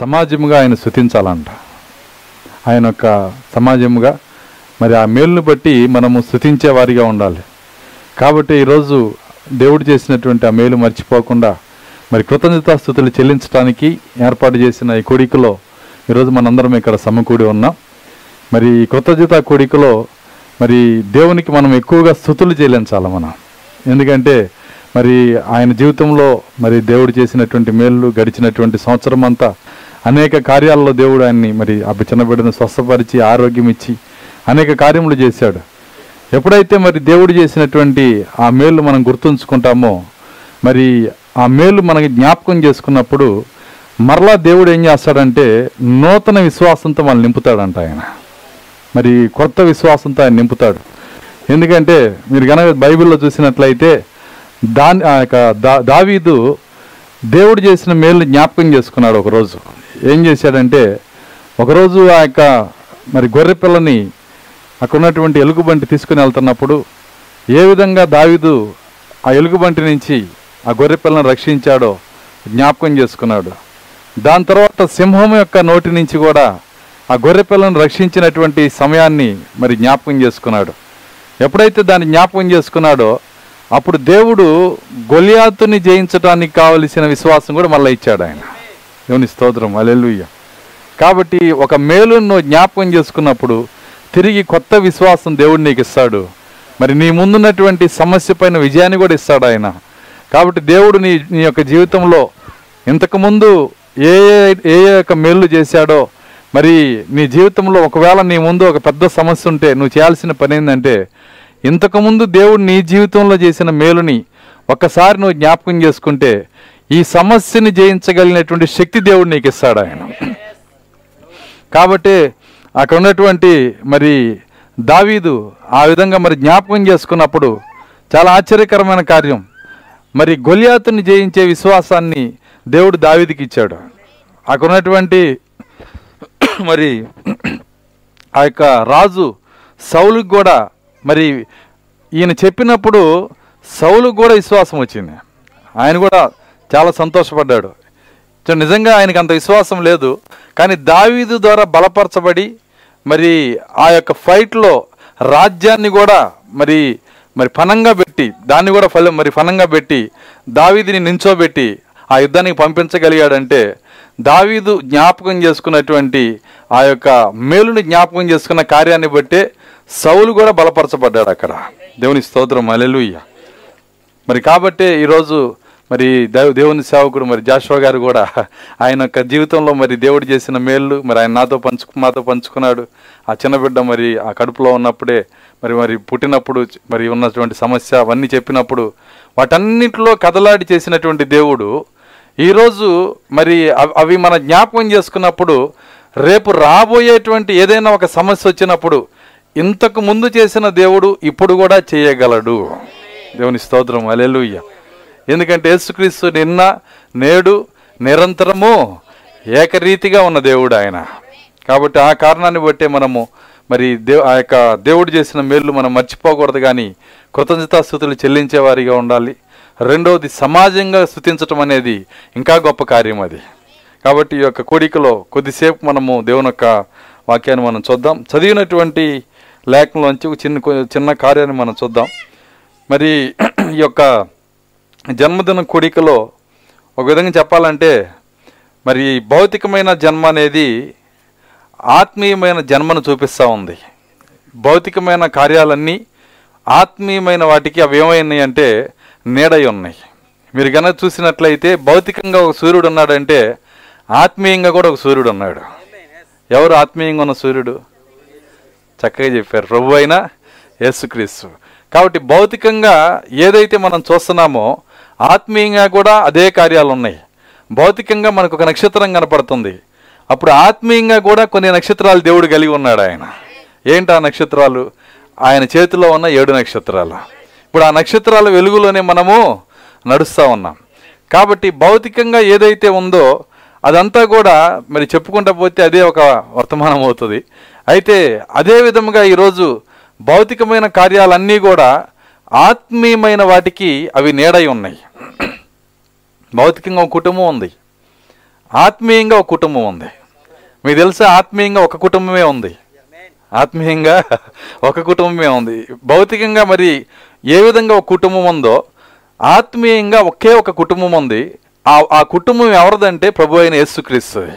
సమాజముగా ఆయన స్థుతించాలంట. ఆయన యొక్క సమాజముగా మరి ఆ మేలును బట్టి మనము స్థుతించే వారిగా ఉండాలి. కాబట్టి ఈరోజు దేవుడు చేసినటువంటి ఆ మేలు మర్చిపోకుండా మరి కృతజ్ఞతాస్థుతులు చెల్లించడానికి ఏర్పాటు చేసిన ఈ కోడికలో ఈరోజు మనందరం ఇక్కడ సమకూడి ఉన్నాం. మరి ఈ కృతజ్ఞత కోడికలో మరి దేవునికి మనం ఎక్కువగా స్థుతులు చెల్లించాలి మనం. ఎందుకంటే మరి ఆయన జీవితంలో మరి దేవుడు చేసినటువంటి మేలు గడిచినటువంటి సంవత్సరం అంతా అనేక కార్యాలలో దేవుడు ఆయన్ని మరి ఆ చిన్న బిడ్డను స్వస్థపరిచి ఆరోగ్యం ఇచ్చి అనేక కార్యములు చేశాడు. ఎప్పుడైతే మరి దేవుడు చేసినటువంటి ఆ మేలు మనం గుర్తుంచుకుంటామో మరి ఆ మేలు మనకి జ్ఞాపకం చేసుకున్నప్పుడు మరలా దేవుడు ఏం చేస్తాడంటే నూతన విశ్వాసంతో మనం నింపుతాడంట ఆయన. మరి కొత్త విశ్వాసంతో ఆయన నింపుతాడు. ఎందుకంటే మీరు కనుక బైబిల్లో చూసినట్లయితే దాని ఆ యొక్క దా దావీదు దేవుడు చేసిన మేలు జ్ఞాపకం చేసుకున్నాడు ఒకరోజు. ఏం చేశాడంటే ఒకరోజు ఆ యొక్క మరి గొర్రె పిల్లని అక్కడ ఉన్నటువంటి ఎలుగుబంటి తీసుకుని వెళ్తున్నప్పుడు ఏ విధంగా దావిదు ఆ ఎలుగుబంటి నుంచి ఆ గొర్రె పిల్లను రక్షించాడో జ్ఞాపకం చేసుకున్నాడు. దాని తర్వాత సింహం యొక్క నోటి నుంచి కూడా ఆ గొర్రె పిల్లను రక్షించినటువంటి సమయాన్ని మరి జ్ఞాపకం చేసుకున్నాడు. ఎప్పుడైతే దాన్ని జ్ఞాపకం చేసుకున్నాడో అప్పుడు దేవుడు గొలియాతుని జయించడానికి కావలసిన విశ్వాసం కూడా మళ్ళీ ఇచ్చాడు ఆయన. దేవుని స్తోత్రం. అలెలుయ్య కాబట్టి ఒక మేలును నువ్వు జ్ఞాపకం చేసుకున్నప్పుడు తిరిగి కొత్త విశ్వాసం దేవుడు నీకు ఇస్తాడు. మరి నీ ముందున్నటువంటి సమస్య పైన విజయాన్ని కూడా ఇస్తాడు ఆయన. కాబట్టి దేవుడు నీ నీ యొక్క జీవితంలో ఇంతకుముందు ఏ ఏ ఏ యొక్క మేలు చేశాడో మరి నీ జీవితంలో ఒకవేళ నీ ముందు ఒక పెద్ద సమస్య ఉంటే నువ్వు చేయాల్సిన పని ఏంటంటే ఇంతకుముందు దేవుడు నీ జీవితంలో చేసిన మేలుని ఒక్కసారి నువ్వు జ్ఞాపకం చేసుకుంటే ఈ సమస్యని జయించగలిగినటువంటి శక్తి దేవుడు నీకు ఇస్తాడు ఆయన. కాబట్టి అక్కడ ఉన్నటువంటి మరి దావీదు ఆ విధంగా మరి జ్ఞాపకం చేసుకున్నప్పుడు చాలా ఆశ్చర్యకరమైన కార్యం. మరి గొలియాతుని జయించే విశ్వాసాన్ని దేవుడు దావీదికి ఇచ్చాడు. అక్కడ ఉన్నటువంటి మరి ఆ యొక్క రాజు సౌలుకి కూడా మరి ఈయన చెప్పినప్పుడు సౌలుకు కూడా విశ్వాసం వచ్చింది. ఆయన కూడా చాలా సంతోషపడ్డాడు. సో నిజంగా ఆయనకు అంత విశ్వాసం లేదు. కానీ దావీదు ద్వారా బలపరచబడి మరి ఆ యొక్క ఫైట్లో రాజ్యాన్ని కూడా మరి మరి ఫనంగా పెట్టి దాన్ని కూడా ఫలం మరి ఫనంగా పెట్టి దావీదిని నించోబెట్టి ఆ యుద్ధానికి పంపించగలిగాడంటే దావీదు జ్ఞాపకం చేసుకున్నటువంటి ఆ యొక్క మేలుని జ్ఞాపకం చేసుకున్న కార్యాన్ని బట్టే సౌలు కూడా బలపరచబడ్డాడు అక్కడ. దేవుని స్తోత్రం. అలెలుయ్య మరి కాబట్టే ఈరోజు మరి దేవ్ దేవుని సేవకుడు మరి జాషువా గారు కూడా ఆయన యొక్క జీవితంలో మరి దేవుడు చేసిన మేళ్ళు మరి ఆయన నాతో పంచు మాతో పంచుకున్నాడు. ఆ చిన్న బిడ్డ మరి ఆ కడుపులో ఉన్నప్పుడే మరి మరి పుట్టినప్పుడు మరి ఉన్నటువంటి సమస్య అవన్నీ చెప్పినప్పుడు వాటన్నిటిలో కదలాడి చేసినటువంటి దేవుడు ఈరోజు మరి అవి మన జ్ఞాపకం చేసుకున్నప్పుడు రేపు రాబోయేటువంటి ఏదైనా ఒక సమస్య వచ్చినప్పుడు ఇంతకు ముందు చేసిన దేవుడు ఇప్పుడు కూడా చేయగలడు. దేవుని స్తోత్రం. అలెలుయ్య ఎందుకంటే యేసుక్రీస్తు నిన్న నేడు నిరంతరము ఏకరీతిగా ఉన్న దేవుడు ఆయన. కాబట్టి ఆ కారణాన్ని బట్టే మనము మరి దేవు ఆ యొక్క దేవుడు చేసిన మేలు మనం మర్చిపోకూడదు కానీ కృతజ్ఞతాస్థుతులు స్థుతులు చెల్లించేవారిగా ఉండాలి. రెండవది సమాజంగా స్థుతించటం అనేది ఇంకా గొప్ప కార్యం అది. కాబట్టి ఈ యొక్క కోడికలో కొద్దిసేపు మనము దేవుని యొక్క వాక్యాన్ని మనం చూద్దాం. చదివినటువంటి లేఖలోంచి ఒక చిన్న చిన్న కార్యాన్ని మనం చూద్దాం. మరి ఈ యొక్క జన్మదిన కోడికలో ఒక విధంగా చెప్పాలంటే మరి భౌతికమైన జన్మ అనేది ఆత్మీయమైన జన్మను చూపిస్తూ ఉంది. భౌతికమైన కార్యాలన్నీ ఆత్మీయమైన వాటికి అవి ఏమైనాయి అంటే నీడై ఉన్నాయి. మీరు కనుక చూసినట్లయితే భౌతికంగా ఒక సూర్యుడు ఉన్నాడంటే ఆత్మీయంగా కూడా ఒక సూర్యుడు ఉన్నాడు. ఎవరు ఆత్మీయంగా ఉన్న సూర్యుడు? చక్కగా చెప్పారు. ప్రభు అయినా యేసుక్రీస్తు. కాబట్టి భౌతికంగా ఏదైతే మనం చూస్తున్నామో ఆత్మీయంగా కూడా అదే కార్యాలు ఉన్నాయి భౌతికంగా మనకు ఒక నక్షత్రం కనపడుతుంది. అప్పుడు ఆత్మీయంగా కూడా కొన్ని నక్షత్రాలు దేవుడు కలిగి ఉన్నాడు ఆయన. ఏంటి ఆ నక్షత్రాలు? ఆయన చేతిలో ఉన్న ఏడు నక్షత్రాలు. ఇప్పుడు ఆ నక్షత్రాల వెలుగులోనే మనము నడుస్తూ ఉన్నాం. కాబట్టి భౌతికంగా ఏదైతే ఉందో అదంతా కూడా మరి చెప్పుకుంటా పోతే అదే ఒక వర్తమానం అవుతుంది. అయితే అదే విధముగా ఈరోజు భౌతికమైన కార్యాలన్నీ కూడా ఆత్మీయమైన వాటికి అవి నీడై ఉన్నాయి. భౌతికంగా ఒక కుటుంబం ఉంది. ఆత్మీయంగా ఒక కుటుంబం ఉంది. మీకు తెలుసా ఆత్మీయంగా ఒక కుటుంబమే ఉంది. ఆత్మీయంగా ఒక కుటుంబమే ఉంది. భౌతికంగా మరి ఏ విధంగా ఒక కుటుంబం ఉందో ఆత్మీయంగా ఒకే ఒక కుటుంబం ఉంది. ఆ ఆ కుటుంబం ఎవరిదంటే ప్రభు అయిన యేసుక్రీస్తు.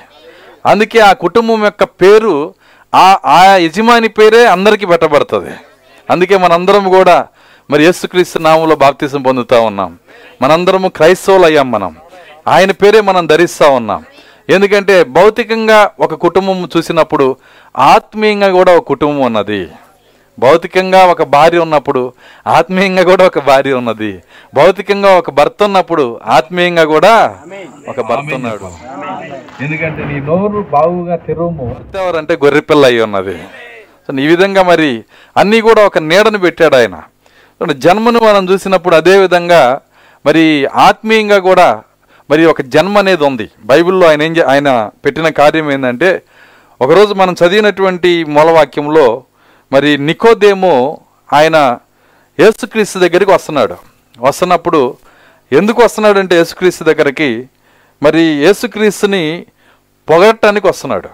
అందుకే ఆ కుటుంబం యొక్క పేరు ఆ ఆ యజమాని పేరే అందరికీ పెట్టబడుతుంది. అందుకే మనందరం కూడా మరి యేసుక్రీస్తు నామంలో బాప్తిసం పొందుతా ఉన్నాం. మనందరము క్రైస్తవులు అయ్యాం మనం. ఆయన పేరే మనం ధరిస్తా ఉన్నాం. ఎందుకంటే భౌతికంగా ఒక కుటుంబం చూసినప్పుడు ఆత్మీయంగా కూడా ఒక కుటుంబం ఉన్నది. భౌతికంగా ఒక భార్య ఉన్నప్పుడు ఆత్మీయంగా కూడా ఒక భార్య ఉన్నది. భౌతికంగా ఒక భర్త ఉన్నప్పుడు ఆత్మీయంగా కూడా ఒక భర్త ఉన్నాడు. ఎందుకంటే నీ నోరు బాగుగా తెరుము. భర్త ఎవరంటే గొర్రెపిల్ల అయి ఉన్నది. సో ఈ విధంగా మరి అన్నీ కూడా ఒక నీడను పెట్టాడు ఆయన. జన్మను మనం చూసినప్పుడు అదేవిధంగా మరి ఆత్మీయంగా కూడా మరి ఒక జన్మ అనేది ఉంది. బైబిల్లో ఆయన ఏం ఆయన పెట్టిన కార్యం ఏంటంటే ఒకరోజు మనం చదివినటువంటి మూలవాక్యంలో మరి నికోదేమో ఆయన యేసుక్రీస్తు దగ్గరికి వస్తున్నాడు. వస్తున్నప్పుడు ఎందుకు వస్తున్నాడు అంటే యేసుక్రీస్తు దగ్గరికి? మరి యేసుక్రీస్తుని పొగట్టడానికి వస్తున్నాడు.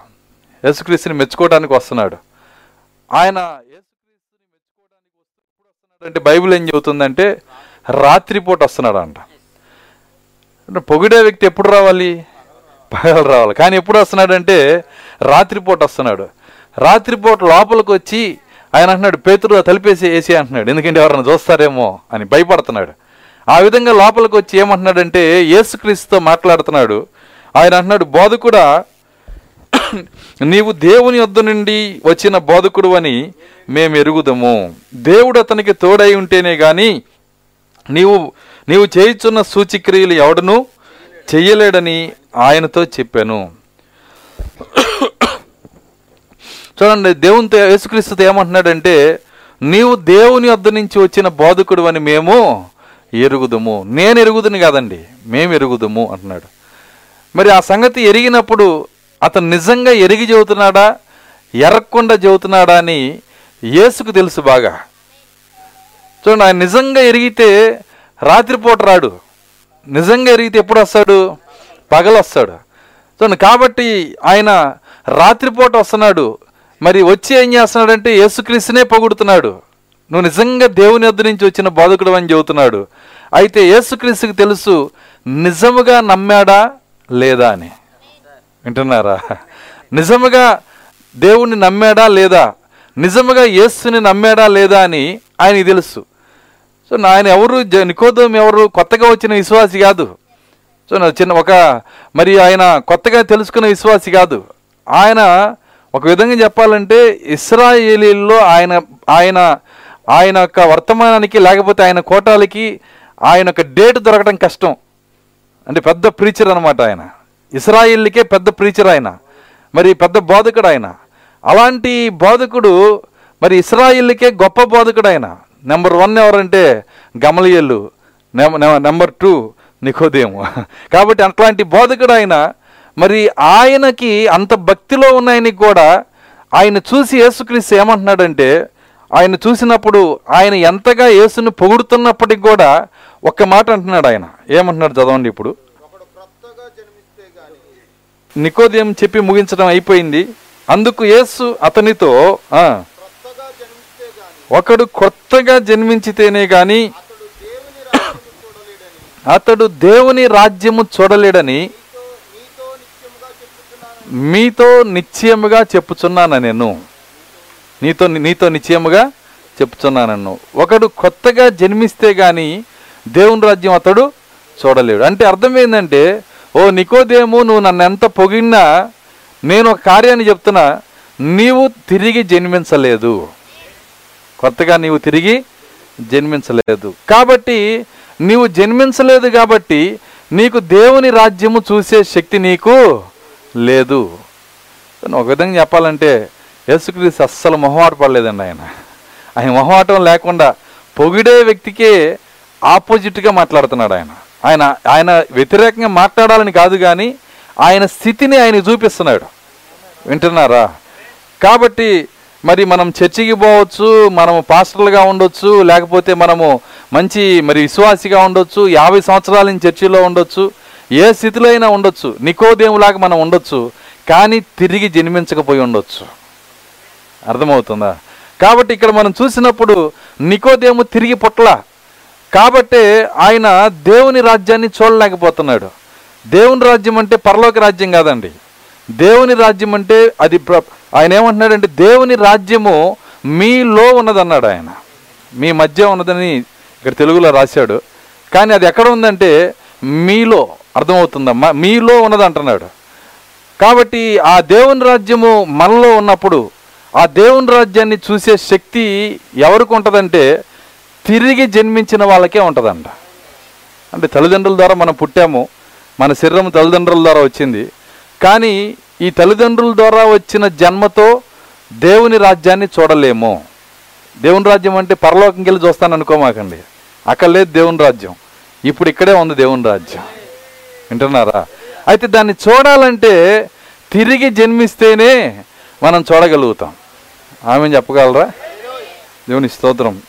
యేసుక్రీస్తుని మెచ్చుకోవడానికి వస్తున్నాడు. ఆయన యేసుక్రీస్తుని మెచ్చుకోవడానికి వస్తూ- ఎప్పుడు వస్తున్నాడు అంటే బైబిల్ ఏం చెబుతుందంటే రాత్రిపూట వస్తున్నాడు అంట అంటే పొగిడే వ్యక్తి ఎప్పుడు రావాలి? పగలు రావాలి. కానీ ఎప్పుడు వస్తున్నాడంటే రాత్రిపూట వస్తున్నాడు. రాత్రిపూట లోపలికి వచ్చి ఆయన అంటున్నాడు పేతురు తలిపేసి వేసి అంటున్నాడు. ఎందుకంటే ఎవరైనా చూస్తారేమో అని భయపడుతున్నాడు. ఆ విధంగా లోపలికి వచ్చి ఏమంటున్నాడంటే యేసుక్రీస్తుతో మాట్లాడుతున్నాడు. ఆయన అంటున్నాడు బోధ కూడా నీవు దేవుని వద్ద నుండి వచ్చిన బోధకుడు అని మేము ఎరుగుదము దేవుడు అతనికి తోడై ఉంటేనే గాని నీవు నీవు చేయుచున్న సూచిక్రియలు ఎవడను చెయ్యలేడని ఆయనతో చెప్పాను. చూడండి దేవునితో యేసుక్రీస్తుతో ఏమంటున్నాడంటే నీవు దేవుని వద్ద నుంచి వచ్చిన బోధకుడు అని మేము ఎరుగుదుము. నేను ఎరుగుదుని కాదండి మేము ఎరుగుదుము అంటున్నాడు. మరి ఆ సంగతి ఎరిగినప్పుడు అతను నిజంగా ఎరిగి చెబుతున్నాడా ఎరగకుండా చెబుతున్నాడా అని యేసుకు తెలుసు బాగా. చూడండి ఆయన నిజంగా ఎరిగితే రాత్రిపూట రాడు. నిజంగా ఎరిగితే ఎప్పుడు వస్తాడు? పగలు వస్తాడు. చూడండి కాబట్టి ఆయన రాత్రిపూట వస్తున్నాడు. మరి వచ్చి ఏం చేస్తున్నాడంటే యేసుక్రీస్తునే పొగుడుతున్నాడు. నువ్వు నిజంగా దేవుని వద్ద నుంచి వచ్చిన బాధకుడు అని చెబుతున్నాడు. అయితే యేసుక్రీస్తుకి తెలుసు నిజముగా నమ్మాడా లేదా అని. వింటున్నారా? నిజముగా దేవుణ్ణి నమ్మాడా లేదా? నిజముగా యేసుని నమ్మాడా లేదా అని ఆయనకి తెలుసు. సో ఆయన ఎవరు జ- నికోదం ఎవరు కొత్తగా వచ్చిన విశ్వాసి కాదు. సో నా చిన్న ఒక మరి ఆయన కొత్తగా తెలుసుకున్న విశ్వాసి కాదు. ఆయన ఒక విధంగా చెప్పాలంటే ఇస్రాయేలీల్లో ఆయన ఆయన ఆయన యొక్క వర్తమానానికి లేకపోతే ఆయన కోటాలకి ఆయన యొక్క డేట్ దొరకడం కష్టం. అంటే పెద్ద ప్రీచర్ అనమాట ఆయన. ఇస్రాయిల్కే పెద్ద ప్రీచర్ ఆయన మరి పెద్ద బోధకుడు ఆయన. అలాంటి బోధకుడు మరి ఇస్రాయిల్కే గొప్ప బోధకుడు ఆయన. నెంబర్ వన్ ఎవరంటే గమలియల్లు నెంబర్ టూ నికోదేము. కాబట్టి అట్లాంటి బోధకుడు ఆయన మరి ఆయనకి అంత భక్తిలో ఉన్నాయని కూడా ఆయన చూసి యేసుక్రీస్తు ఏమంటున్నాడంటే ఆయన చూసినప్పుడు ఆయన ఎంతగా యేసును పొగుడుతున్నప్పటికి కూడా ఒక్క మాట అంటున్నాడు ఆయన. ఏమంటున్నాడు చదవండి ఇప్పుడు ఒకడు క్రొత్తగా జన్మిస్తే గాని నికోదయం చెప్పి ముగించడం అయిపోయింది. అందుకు యేసు అతనితో ఒకడు కొత్తగా జన్మించితేనే గాని అతడు దేవుని రాజ్యము చూడలేడని మీతో నిశ్చయముగా చెప్పుచున్నాను నేను. నీతో నీతో నిశ్చయముగా చెప్పుచున్నానన్ను ఒకడు కొత్తగా జన్మిస్తే గాని దేవుని రాజ్యం అతడు చూడలేడు. అంటే అర్థం ఏంటంటే ఓ నికోదేము నువ్వు నన్ను ఎంత పొగిడినా నేను ఒక కార్యాన్ని చెప్తున్నా నీవు తిరిగి జన్మించలేదు. కొత్తగా నీవు తిరిగి జన్మించలేదు. కాబట్టి నీవు జన్మించలేదు కాబట్టి నీకు దేవుని రాజ్యము చూసే శక్తి నీకు లేదు. ఒక విధంగా చెప్పాలంటే యేసుక్రీస్తు అస్సలు మొహమాట పడలేదండి ఆయన. ఆయన మొహమాటం లేకుండా పొగిడే వ్యక్తికే ఆపోజిట్గా మాట్లాడుతున్నాడు ఆయన. ఆయన ఆయన వ్యతిరేకంగా మాట్లాడాలని కాదు కానీ ఆయన స్థితిని ఆయన చూపిస్తున్నాడు. వింటున్నారా? కాబట్టి మరి మనం చర్చికి పోవచ్చు మనము పాస్టర్లుగా ఉండొచ్చు లేకపోతే మనము మంచి మరి విశ్వాసిగా ఉండొచ్చు యాభై సంవత్సరాల నుంచి చర్చిలో ఉండొచ్చు ఏ స్థితిలో అయినా ఉండొచ్చు నికోదేములాగా మనం ఉండొచ్చు కానీ తిరిగి జన్మించకపోయి ఉండొచ్చు. అర్థమవుతుందా? కాబట్టి ఇక్కడ మనం చూసినప్పుడు నికోదేము తిరిగి పుట్ల కాబట్టే ఆయన దేవుని రాజ్యాన్ని చూడలేకపోతున్నాడు. దేవుని రాజ్యం అంటే పరలోక రాజ్యం కాదండి. దేవుని రాజ్యం అంటే అది ప్ర- ఆయన ఏమంటున్నాడంటే దేవుని రాజ్యము మీలో ఉన్నదన్నాడు ఆయన. మీ మధ్య ఉన్నదని ఇక్కడ తెలుగులో రాశాడు. కానీ అది ఎక్కడ ఉందంటే మీలో అర్థమవుతుందా? మీలో ఉన్నది అంటున్నాడు కాబట్టి ఆ దేవుని రాజ్యము మనలో ఉన్నప్పుడు ఆ దేవుని రాజ్యాన్ని చూసే శక్తి ఎవరికి ఉంటుందంటే తిరిగి జన్మించిన వాళ్ళకే ఉంటుందంట. అంటే తల్లిదండ్రుల ద్వారా మనం పుట్టాము మన శరీరం తల్లిదండ్రుల ద్వారా వచ్చింది. కానీ ఈ తల్లిదండ్రుల ద్వారా వచ్చిన జన్మతో దేవుని రాజ్యాన్ని చూడలేము. దేవుని రాజ్యం అంటే పరలోకంకి వెళ్ళి చూస్తాను అనుకోమాకండి. అక్కడ లేదు దేవుని రాజ్యం. ఇప్పుడు ఇక్కడే ఉంది దేవుని రాజ్యం. వింటున్నారా? అయితే దాన్ని చూడాలంటే తిరిగి జన్మిస్తేనే మనం చూడగలుగుతాం. ఆమె చెప్పగలరా? దేవుని స్తోత్రం.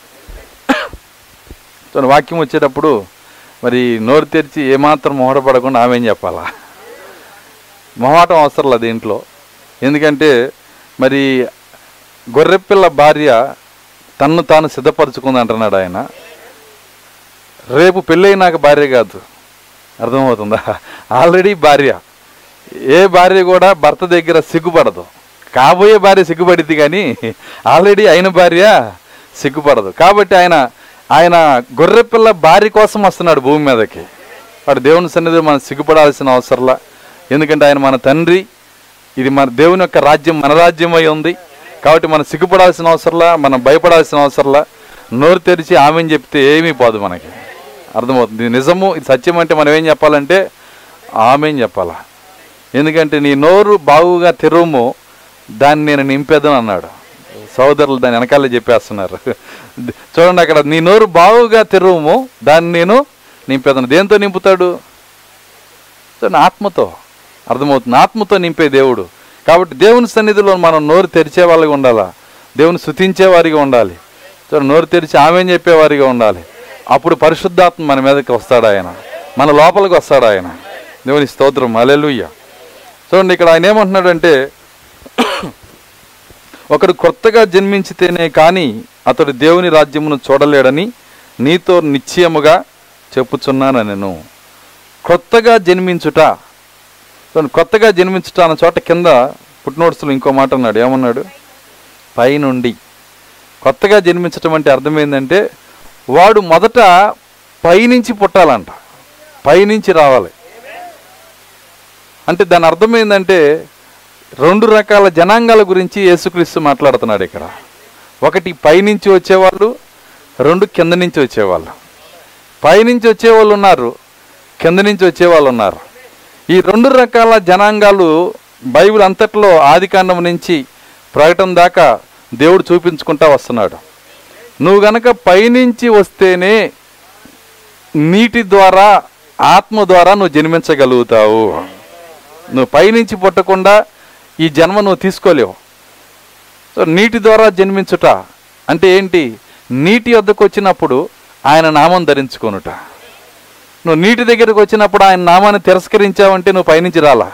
తను వాక్యం వచ్చేటప్పుడు మరి నోరు తెరిచి ఏమాత్రం మొహటపడకుండా ఆమె ఏం చెప్పాలా? మొహమాటం అవసరం లేదు దీంట్లో. ఎందుకంటే మరి గొర్రెపిల్ల భార్య తన్ను తాను సిద్ధపరచుకుంది అంటున్నాడు ఆయన. రేపు పెళ్ళైనాక భార్య కాదు. అర్థమవుతుందా? ఆల్రెడీ భార్య. ఏ భార్య కూడా భర్త దగ్గర సిగ్గుపడదు. కాబోయే భార్య సిగ్గుపడిద్ది కానీ ఆల్రెడీ అయిన భార్య సిగ్గుపడదు. కాబట్టి ఆయన ఆయన గొర్రెపిల్ల భార్య కోసం వస్తున్నాడు భూమి మీదకి. వాడు దేవుని సన్నిధి మనం సిగ్గుపడాల్సిన అవసరంలా. ఎందుకంటే ఆయన మన తండ్రి. ఇది మన దేవుని యొక్క రాజ్యం మన రాజ్యం అయి ఉంది. కాబట్టి మనం సిగ్గుపడాల్సిన అవసరంలా మనం భయపడాల్సిన అవసరంలా. నోరు తెరిచి ఆమెను చెప్తే ఏమీ పోదు మనకి. అర్థమవుతుంది. ఇది నిజము ఇది సత్యం అంటే మనం ఏం చెప్పాలంటే ఆమె చెప్పాలా. ఎందుకంటే నీ నోరు బాగుగా తెరువుము దాన్ని నేను నింపేదని అన్నాడు. సోదరులు దాని వెనకాలే చెప్పేస్తున్నారు. చూడండి అక్కడ నీ నోరు బావుగా తెరువుము దాన్ని నేను నింపేదను. దేంతో నింపుతాడు? చూడండి ఆత్మతో. అర్థమవుతుంది ఆత్మతో నింపే దేవుడు. కాబట్టి దేవుని సన్నిధిలో మనం నోరు తెరిచే వాళ్ళగా ఉండాలా? దేవుని స్థుతించే వారిగా ఉండాలి. చూడండి నోరు తెరిచి ఆమె చెప్పేవారిగా ఉండాలి? అప్పుడు పరిశుద్ధాత్మ మన మీదకి వస్తాడు ఆయన. మన లోపలికి వస్తాడు ఆయన. దేవుని స్తోత్రం. అలెలుయ్య చూడండి ఇక్కడ ఆయన ఏమంటున్నాడంటే ఒకడు కొత్తగా జన్మించితేనే కానీ అతడు దేవుని రాజ్యమును చూడలేడని నీతో నిశ్చయముగా చెప్పుచున్నాను నేను కొత్తగా జన్మించుట కొత్తగా జన్మించుట అన్న చోట కింద పుట్టినోట్స్లో ఇంకో మాట అన్నాడు. ఏమన్నాడు? పైనుండి. కొత్తగా జన్మించటం అంటే అర్థం ఏంటంటే వాడు మొదట పైనుంచి పుట్టాలంట. పైనుంచి రావాలి. అంటే దాని అర్థం ఏంటంటే రెండు రకాల జనాంగాల గురించి యేసుక్రీస్తు మాట్లాడుతున్నాడు ఇక్కడ. ఒకటి పైనుంచి వచ్చేవాళ్ళు రెండు కింద నుంచి వచ్చేవాళ్ళు. పైనుంచి వచ్చేవాళ్ళు ఉన్నారు కింద నుంచి వచ్చేవాళ్ళు ఉన్నారు. ఈ రెండు రకాల జనాంగాలు బైబిల్ అంతట్లో ఆదికాండం నుంచి ప్రకటన దాకా దేవుడు చూపించుకుంటా వస్తున్నాడు. నువ్వు గనక పైనుంచి వస్తేనే నీటి ద్వారా ఆత్మ ద్వారా నువ్వు జన్మించగలుగుతావు. నువ్వు పైనుంచి పుట్టకుండా ఈ జన్మ నువ్వు తీసుకోలేవు. సో నీటి ద్వారా జన్మించుట అంటే ఏంటి? నీటి వద్దకు వచ్చినప్పుడు ఆయన నామం ధరించుకొనుట. నువ్వు నీటి దగ్గరకు వచ్చినప్పుడు ఆయన నామాన్ని తిరస్కరించావంటే నువ్వు పయనించి రాలా?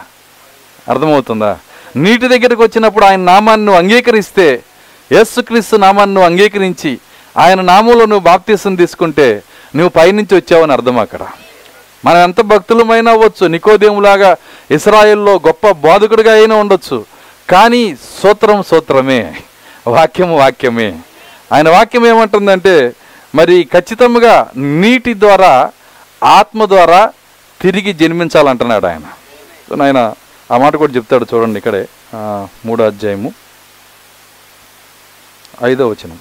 అర్థమవుతుందా? నీటి దగ్గరకు వచ్చినప్పుడు ఆయన నామాన్ని నువ్వు అంగీకరిస్తే యేసుక్రీస్తు నామాన్ని నువ్వు అంగీకరించి ఆయన నామంలో నువ్వు బాప్తీసం తీసుకుంటే నువ్వు పైనుంచి వచ్చావని అర్థం అక్కడ. మనం ఎంత భక్తులమైనా అవ్వచ్చు. నికోదేములాగా ఇస్రాయెల్లో గొప్ప బోధకుడిగా అయినా ఉండొచ్చు. కానీ సూత్రం సూత్రమే వాక్యము వాక్యమే. ఆయన వాక్యం ఏమంటుందంటే మరి ఖచ్చితంగా నీటి ద్వారా ఆత్మ ద్వారా తిరిగి జన్మించాలంటున్నాడు ఆయన. ఆయన ఆ మాట కూడా చెప్తాడు చూడండి ఇక్కడే. మూడో అధ్యాయము. ఐదో వచనం.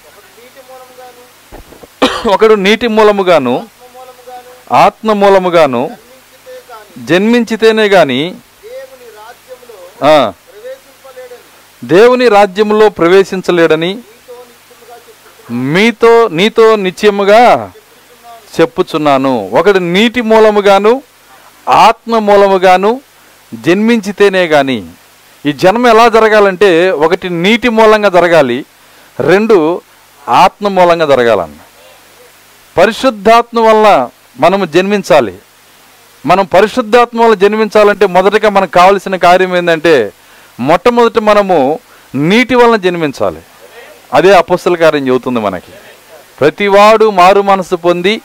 ఒకడు నీటి మూలముగాను ఆత్మ మూలముగాను జన్మించితేనే గాని దేవుని రాజ్యములో ప్రవేశించలేడని మీతో నీతో నిత్యముగా చెప్పుచున్నాను. ఒకడు నీటి మూలముగాను ఆత్మ మూలముగాను జన్మించితేనే గాని. ఈ జన్మ ఎలా జరగాలంటే ఒకటి నీటి మూలంగా జరగాలి రెండు ఆత్మ మూలంగా జరగాలన్న. పరిశుద్ధాత్మ వల్ల మనము జన్మించాలి. మనం పరిశుద్ధాత్మలో జన్మించాలంటే మొదటగా మనకు కావలసిన కార్యం ఏంటంటే మొట్టమొదట మనము నీటి వలన జన్మించాలి. అదే అపస్సుల కార్యం చెబుతుంది మనకి. ప్రతివాడు మారు మనసు పొంది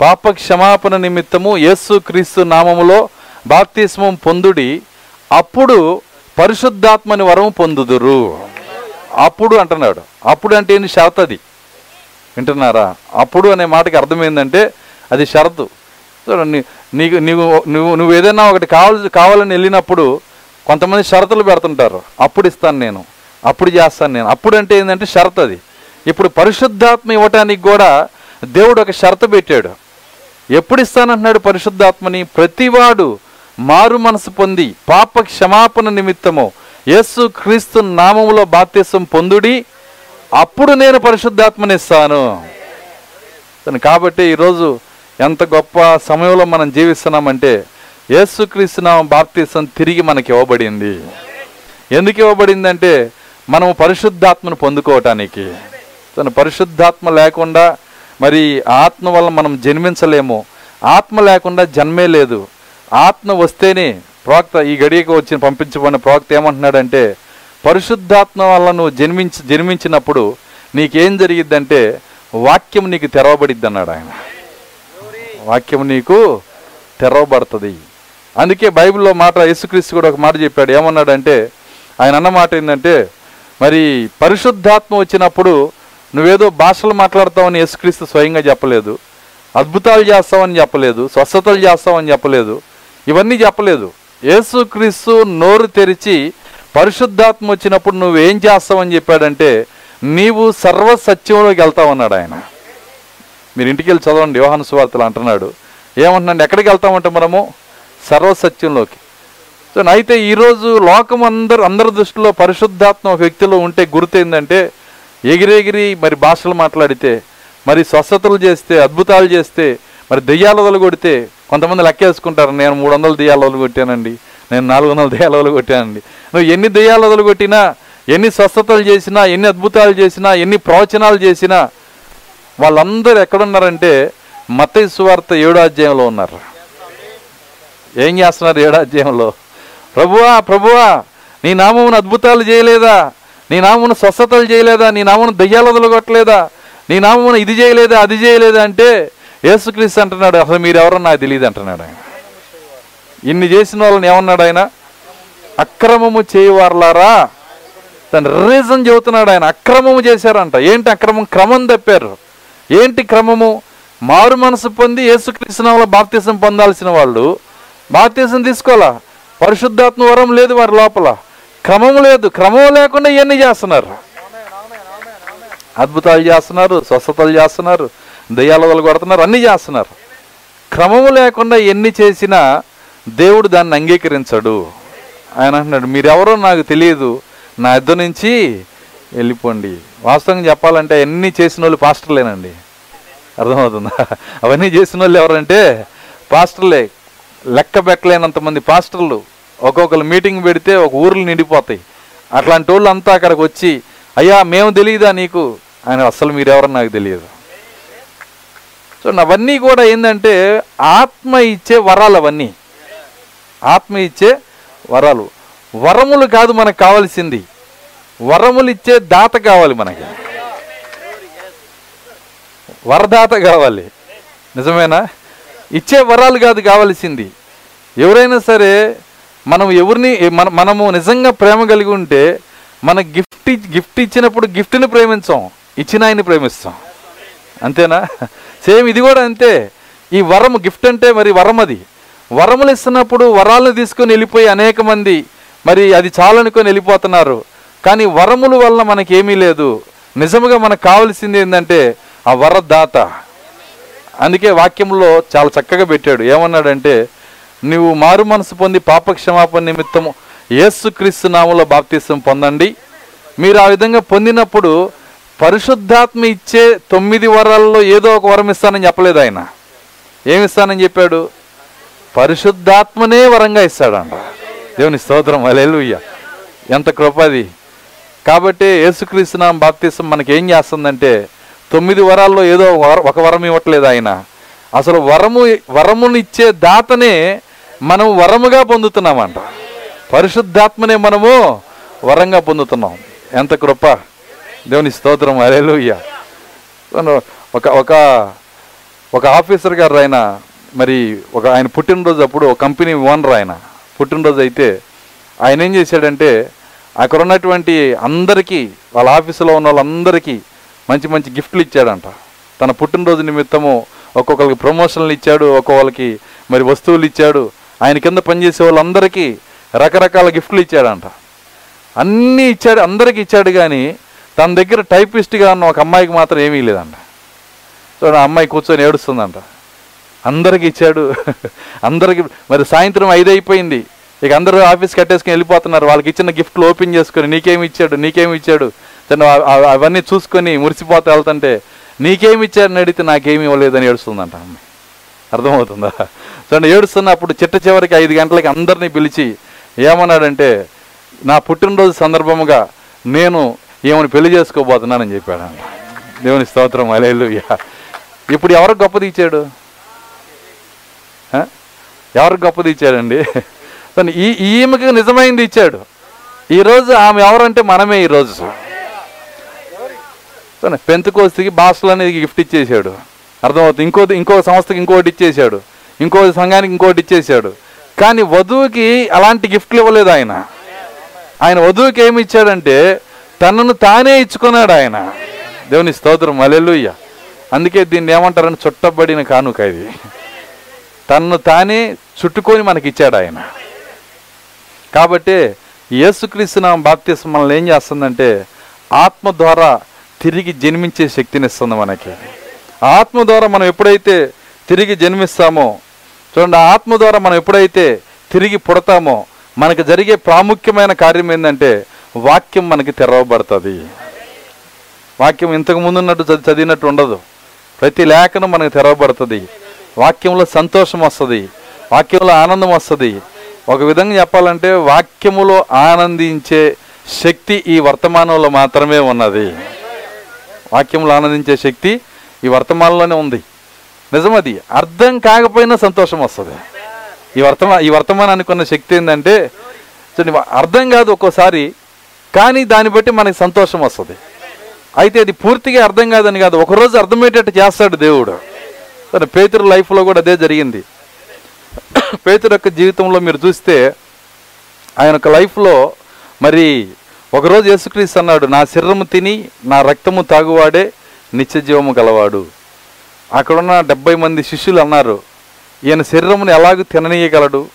పాప క్షమాపణ నిమిత్తము యేసు క్రీస్తు నామములో బాప్తిస్మం పొందుడి అప్పుడు పరిశుద్ధాత్మని వరం పొందుదురు. అప్పుడు అంటున్నాడు. అప్పుడు అంటే ఏంటి షరత్ వింటున్నారా? అప్పుడు అనే మాటకి అర్థం ఏంటంటే అది షరతు. చూడండి నీకు నీకు నువ్వు నువ్వు ఏదైనా ఒకటి కావాలి కావాలని వెళ్ళినప్పుడు కొంతమంది షరతులు పెడుతుంటారు. అప్పుడు ఇస్తాను నేను. అప్పుడు చేస్తాను నేను. అప్పుడు అంటే ఏంటంటే షరత్ అది. ఇప్పుడు పరిశుద్ధాత్మ ఇవ్వటానికి కూడా దేవుడు ఒక షరతు పెట్టాడు. ఎప్పుడు ఇస్తానంటున్నాడు పరిశుద్ధాత్మని? ప్రతివాడు మారు మనసు పొంది పాప క్షమాపణ నిమిత్తము యేసు క్రీస్తు నామములో బాప్త్యసం పొందుడి అప్పుడు నేను పరిశుద్ధాత్మని ఇస్తాను. తను కాబట్టి ఈరోజు ఎంత గొప్ప సమయంలో మనం జీవిస్తున్నామంటే యేసుక్రీస్తునామ బాప్తీసం తిరిగి మనకి ఇవ్వబడింది. ఎందుకు ఇవ్వబడిందంటే మనం పరిశుద్ధాత్మను పొందుకోవటానికి. తను పరిశుద్ధాత్మ లేకుండా మరి ఆత్మ వల్ల మనం జన్మించలేము. ఆత్మ లేకుండా జన్మే లేదు. ఆత్మ వస్తేనే ప్రవక్త ఈ గడియకు వచ్చి పంపించబడిన ప్రవక్త ఏమంటున్నాడంటే పరిశుద్ధాత్మ వల్ల నువ్వు జన్మించి జన్మించినప్పుడు నీకేం జరిగిద్దంటే వాక్యం నీకు తెరవబడిద్ది అన్నాడు ఆయన. వాక్యం నీకు తెరవబడుతుంది. అందుకే బైబిల్లో మాట యేసుక్రీస్తు కూడా ఒక మాట చెప్పాడు. ఏమన్నాడంటే ఆయన అన్న మాట ఏంటంటే మరి పరిశుద్ధాత్మ వచ్చినప్పుడు నువ్వేదో భాషలు మాట్లాడతావని యేసుక్రీస్తు స్వయంగా చెప్పలేదు. అద్భుతాలు చేస్తావని చెప్పలేదు. స్వస్థతలు చేస్తావని చెప్పలేదు. ఇవన్నీ చెప్పలేదు. యేసుక్రీస్తు నోరు తెరిచి పరిశుద్ధాత్మ వచ్చినప్పుడు నువ్వేం చేస్తావని చెప్పాడంటే నీవు సర్వ సత్యంలోకి వెళ్తావన్నాడు ఆయన. మీరు ఇంటికి వెళ్ళి చదవండి యోహాను సువార్తలు అంటున్నాడు. ఏమంటున్నాడు? ఎక్కడికి వెళ్తామంటే మనము? సర్వసత్యంలోకి. సో అయితే ఈరోజు లోకం అందరు అందరి దృష్టిలో పరిశుద్ధాత్మ ఒక వ్యక్తిలో ఉంటే గుర్తు ఏంటంటే ఎగిరెగిరి మరి భాషలు మాట్లాడితే మరి స్వస్థతలు చేస్తే అద్భుతాలు చేస్తే మరి దెయ్యాల వదలు కొడితే కొంతమంది లెక్కేసుకుంటారు నేను మూడు వందల దెయ్యాల వదలు కొట్టానండి నేను నాలుగు వందల దెయ్యాల వదలు కొట్టానండి నువ్వు ఎన్ని దెయ్యాల వదలు కొట్టినా ఎన్ని స్వస్థతలు చేసినా ఎన్ని అద్భుతాలు చేసినా ఎన్ని ప్రవచనాలు చేసినా వాళ్ళందరూ ఎక్కడున్నారంటే మత సువార్త ఏడో అధ్యాయంలో ఉన్నారు. ఏం చేస్తున్నారు ఏడో అధ్యాయంలో? ప్రభువా ప్రభువా నీ నామమును అద్భుతాలు చేయలేదా? నీ నామమును స్వస్థతలు చేయలేదా? నీ నామమును దయ్యాలు వదలగొట్టలేదా నీ నామమును ఇది చేయలేదా అది చేయలేదా అంటే యేసుక్రీస్తు అంటున్నాడు. అసలు మీరెవరో నాకు తెలియదు అంటున్నాడు ఆయన. ఇన్ని చేసిన వాళ్ళని ఏమన్నాడు ఆయన? అక్రమము చేయవారులారా? తను రీజన్ చెబుతున్నాడు ఆయన. అక్రమము చేశారంట. ఏంటి అక్రమం? క్రమం తప్పారు. ఏంటి క్రమము? మారు మనసు పొంది యేసుక్రీస్తునామలో బాప్తీసం పొందాల్సిన వాళ్ళు బాప్తీసం తీసుకోవాలా? పరిశుద్ధాత్మ వరం లేదు వారి లోపల. క్రమం లేదు. క్రమం లేకుండా ఇవన్నీ చేస్తున్నారు. అద్భుతాలు చేస్తున్నారు స్వస్థతలు చేస్తున్నారు దయ్యాల వల్ల కొడుతున్నారు అన్నీ చేస్తున్నారు. క్రమము లేకుండా ఎన్ని చేసినా దేవుడు దాన్ని అంగీకరించడు. ఆయన అంటున్నాడు మీరెవరో నాకు తెలియదు. నా ఇద్దరు నుంచి వెళ్ళిపోండి. వాస్తవంగా చెప్పాలంటే అన్నీ చేసిన వాళ్ళు పాస్టర్లేనండి. అర్థమవుతుందా? అవన్నీ చేసిన వాళ్ళు ఎవరంటే పాస్టర్లే. లెక్క పెట్టలేనంత మంది పాస్టర్లు. ఒక్కొక్కరు మీటింగ్ పెడితే ఒక ఊర్లు నిండిపోతాయి. అట్లాంటి వాళ్ళు అంతా అక్కడికి వచ్చి అయ్యా మేము తెలియదా నీకు? ఆయన అసలు మీరెవరో నాకు తెలియదు. సో అవన్నీ కూడా ఏంటంటే ఆత్మ ఇచ్చే వరాలు అవన్నీ. ఆత్మ ఇచ్చే వరాలు. వరములు కాదు మనకు కావాల్సింది. వరములు ఇచ్చే దాత కావాలి మనకి. వరదాత కావాలి. నిజమేనా? ఇచ్చే వరాలు కాదు కావాల్సింది. ఎవరైనా సరే మనం ఎవరిని మన మనము నిజంగా ప్రేమ కలిగి ఉంటే మన గిఫ్ట్ గిఫ్ట్ ఇచ్చినప్పుడు గిఫ్ట్ని ప్రేమించాం. ఇచ్చిన ఆయన్ని ప్రేమిస్తాం. అంతేనా? సేమ్ ఇది కూడా అంతే. ఈ వరం గిఫ్ట్ అంటే మరి వరం అది. వరములు ఇస్తున్నప్పుడు వరాలను తీసుకొని వెళ్ళిపోయి అనేక మంది మరి అది చాలనుకొని వెళ్ళిపోతున్నారు. కానీ వరముల వల్ల మనకి ఏమీ లేదు. నిజముగా మనకు కావలసింది ఏంటంటే ఆ వరదాత. అందుకే వాక్యంలో చాలా చక్కగా పెట్టాడు. ఏమన్నాడంటే నువ్వు మారు మనసు పొంది పాప క్షమాపణ నిమిత్తము యేసుక్రీస్తు నామంలో బాప్తీసం పొందండి. మీరు ఆ విధంగా పొందినప్పుడు పరిశుద్ధాత్మ ఇచ్చే తొమ్మిది వరాల్లో ఏదో ఒక వరం ఇస్తానని చెప్పలేదు ఆయన. ఏమి ఇస్తానని చెప్పాడు? పరిశుద్ధాత్మనే వరంగా ఇస్తాడంట. దేవుని స్తోత్రం. అలెలుయ్య ఎంత కృపది కాబట్టి యేసుక్రీస్తునాం బాప్తీసం మనకి ఏం చేస్తుందంటే తొమ్మిది వరాల్లో ఏదో ఒక వర- ఒక వరం ఇవ్వట్లేదు ఆయన. అసలు వరము వరమునిచ్చే దాతనే మనం వరముగా పొందుతున్నామంట. పరిశుద్ధాత్మనే మనము వరంగా పొందుతున్నాం. ఎంత కృప. దేవుని స్తోత్రం. అరేలుయ్య ఒక ఒక ఒక ఆఫీసర్ గారు ఆయన మరి ఒక ఆయన పుట్టినరోజు అప్పుడు ఒక కంపెనీ ఓనర్ ఆయన. పుట్టినరోజు అయితే ఆయన ఏం చేశాడంటే అక్కడ ఉన్నటువంటి అందరికీ వాళ్ళ ఆఫీసులో ఉన్న వాళ్ళందరికీ మంచి మంచి గిఫ్ట్లు ఇచ్చాడంట. తన పుట్టినరోజు నిమిత్తము ఒక్కొక్కరికి ప్రమోషన్లు ఇచ్చాడు ఒక్కొక్కరికి మరి వస్తువులు ఇచ్చాడు. ఆయన కింద పనిచేసే వాళ్ళందరికీ రకరకాల గిఫ్ట్లు ఇచ్చాడంట. అన్నీ ఇచ్చాడు అందరికీ ఇచ్చాడు కానీ తన దగ్గర టైపిస్ట్గా ఉన్న ఒక అమ్మాయికి మాత్రం ఏమీ లేదంట. సో ఆ అమ్మాయి కూర్చొని ఏడుస్తుందంట. అందరికి ఇచ్చాడు. అందరికి మరి సాయంత్రం ఐదు అయిపోయింది ఇక అందరూ ఆఫీస్ కట్టేసుకుని వెళ్ళిపోతున్నారు. వాళ్ళకి ఇచ్చిన గిఫ్ట్లు ఓపెన్ చేసుకొని నీకేమి ఇచ్చాడు? నీకేమి ఇచ్చాడు? తను అవన్నీ చూసుకొని మురిసిపోతే వెళ్తుంటే నీకేమి ఇచ్చాడని అడిగితే నాకేమి ఇవ్వలేదని ఏడుస్తుందంట అమ్మాయి అర్థమవుతుందా? చూడండి ఏడుస్తున్నప్పుడు చిట్ట చివరికి ఐదు గంటలకి అందరినీ పిలిచి ఏమన్నాడంటే నా పుట్టినరోజు సందర్భముగా నేను ఏమని పెళ్ళి చేసుకోబోతున్నానని చెప్పాడు దేవుని స్తోత్రం అలేలు ఇప్పుడు ఎవరికి గొప్పది ఇచ్చాడు? ఎవరికి గొప్పది ఇచ్చాడండి? తను ఈ ఈమెకి నిజమైంది ఇచ్చాడు. ఈరోజు ఆమె ఎవరంటే మనమే ఈరోజు పెంతుకోస్తికి భాషలు అనేది గిఫ్ట్ ఇచ్చేసాడు అర్థమవుతుంది? ఇంకో ఇంకో సంస్థకి ఇంకోటి ఇచ్చేసాడు ఇంకో సంఘానికి ఇంకోటి ఇచ్చేసాడు కానీ వధువుకి అలాంటి గిఫ్ట్లు ఇవ్వలేదు ఆయన. ఆయన వధువుకి ఏమి ఇచ్చాడంటే తనను తానే ఇచ్చుకున్నాడు ఆయన. దేవుని స్తోత్రం అలెలుయ్య అందుకే దీన్ని ఏమంటారని చుట్టబడిన కానుక ఇది. తనను తానే చుట్టుకొని మనకి ఇచ్చాడు ఆయన. కాబట్టి యేసుక్రీస్తు నామ బాప్తిసం మనల్ని ఏం చేస్తుందంటే ఆత్మ ద్వారా తిరిగి జన్మించే శక్తిని ఇస్తుంది మనకి. ఆత్మ ద్వారా మనం ఎప్పుడైతే తిరిగి జన్మిస్తామో చూడండి ఆత్మ ద్వారా మనం ఎప్పుడైతే తిరిగి పుడతామో మనకు జరిగే ప్రాముఖ్యమైన కార్యం ఏంటంటే వాక్యం మనకి తెరవబడుతుంది. వాక్యం ఇంతకు ముందు ఉన్నట్టు చది- చదివినట్టు ఉండదు. ప్రతి లేఖనం మనకు తెరవబడుతుంది. వాక్యంలో సంతోషం వస్తుంది. వాక్యంలో ఆనందం వస్తుంది. ఒక విధంగా చెప్పాలంటే వాక్యములో ఆనందించే శక్తి ఈ వర్తమానంలో మాత్రమే ఉన్నది. వాక్యంలో ఆనందించే శక్తి ఈ వర్తమానంలోనే ఉంది. నిజమది అర్థం కాకపోయినా సంతోషం వస్తుంది. ఈ వర్తమా ఈ వర్తమానానికి ఉన్న శక్తి ఏంటంటే చూడండి, అర్థం కాదు ఒక్కోసారి కానీ దాన్ని బట్టి మనకి సంతోషం వస్తుంది. అయితే అది పూర్తిగా అర్థం కాదని కాదు ఒకరోజు అర్థమయ్యేటట్టు చేస్తాడు దేవుడు. సరే పేతురు లైఫ్లో కూడా అదే జరిగింది. పేతురొక్క జీవితంలో మీరు చూస్తే ఆయన యొక్క లైఫ్లో మరి ఒకరోజు యేసుక్రీస్తు అన్నాడు నా శరీరము తిని నా రక్తము తాగువాడే నిత్య జీవము గలవాడు. అక్కడున్న డెబ్బై మంది శిష్యులు అన్నారు ఈయన శరీరమును ఎలాగూ తిననీయగలడు?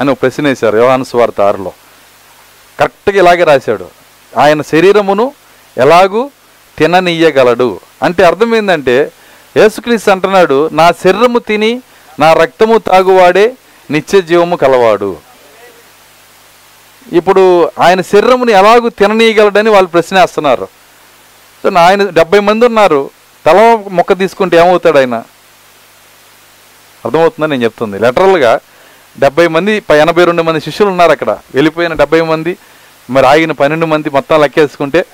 అని ప్రశ్న వేశారు యోహాను స్వార్త ఆరులో. కరెక్ట్గా ఇలాగే రాశాడు ఆయన శరీరమును ఎలాగూ తిననీయగలడు. అంటే అర్థం ఏంటంటే యేసుక్రీస్తు అంటున్నాడు నా శరీరము తిని నా రక్తము తాగువాడే నిత్య జీవము కలవాడు. ఇప్పుడు ఆయన శరీరముని ఎలాగూ తిననీయగలడని వాళ్ళు ప్రశ్నేస్తున్నారు. సో నా- ఆయన డెబ్బై మంది ఉన్నారు. తల ఒక మొక్క తీసుకుంటే ఏమవుతాడు ఆయన? అర్థమవుతుందని నేను చెప్తుంది. లెటరల్గా డెబ్బై మంది ఎనభై రెండు మంది శిష్యులు ఉన్నారు అక్కడ. వెళ్ళిపోయిన డెబ్బై మంది మరి ఆగిన పన్నెండు మంది మొత్తం లెక్కేసుకుంటే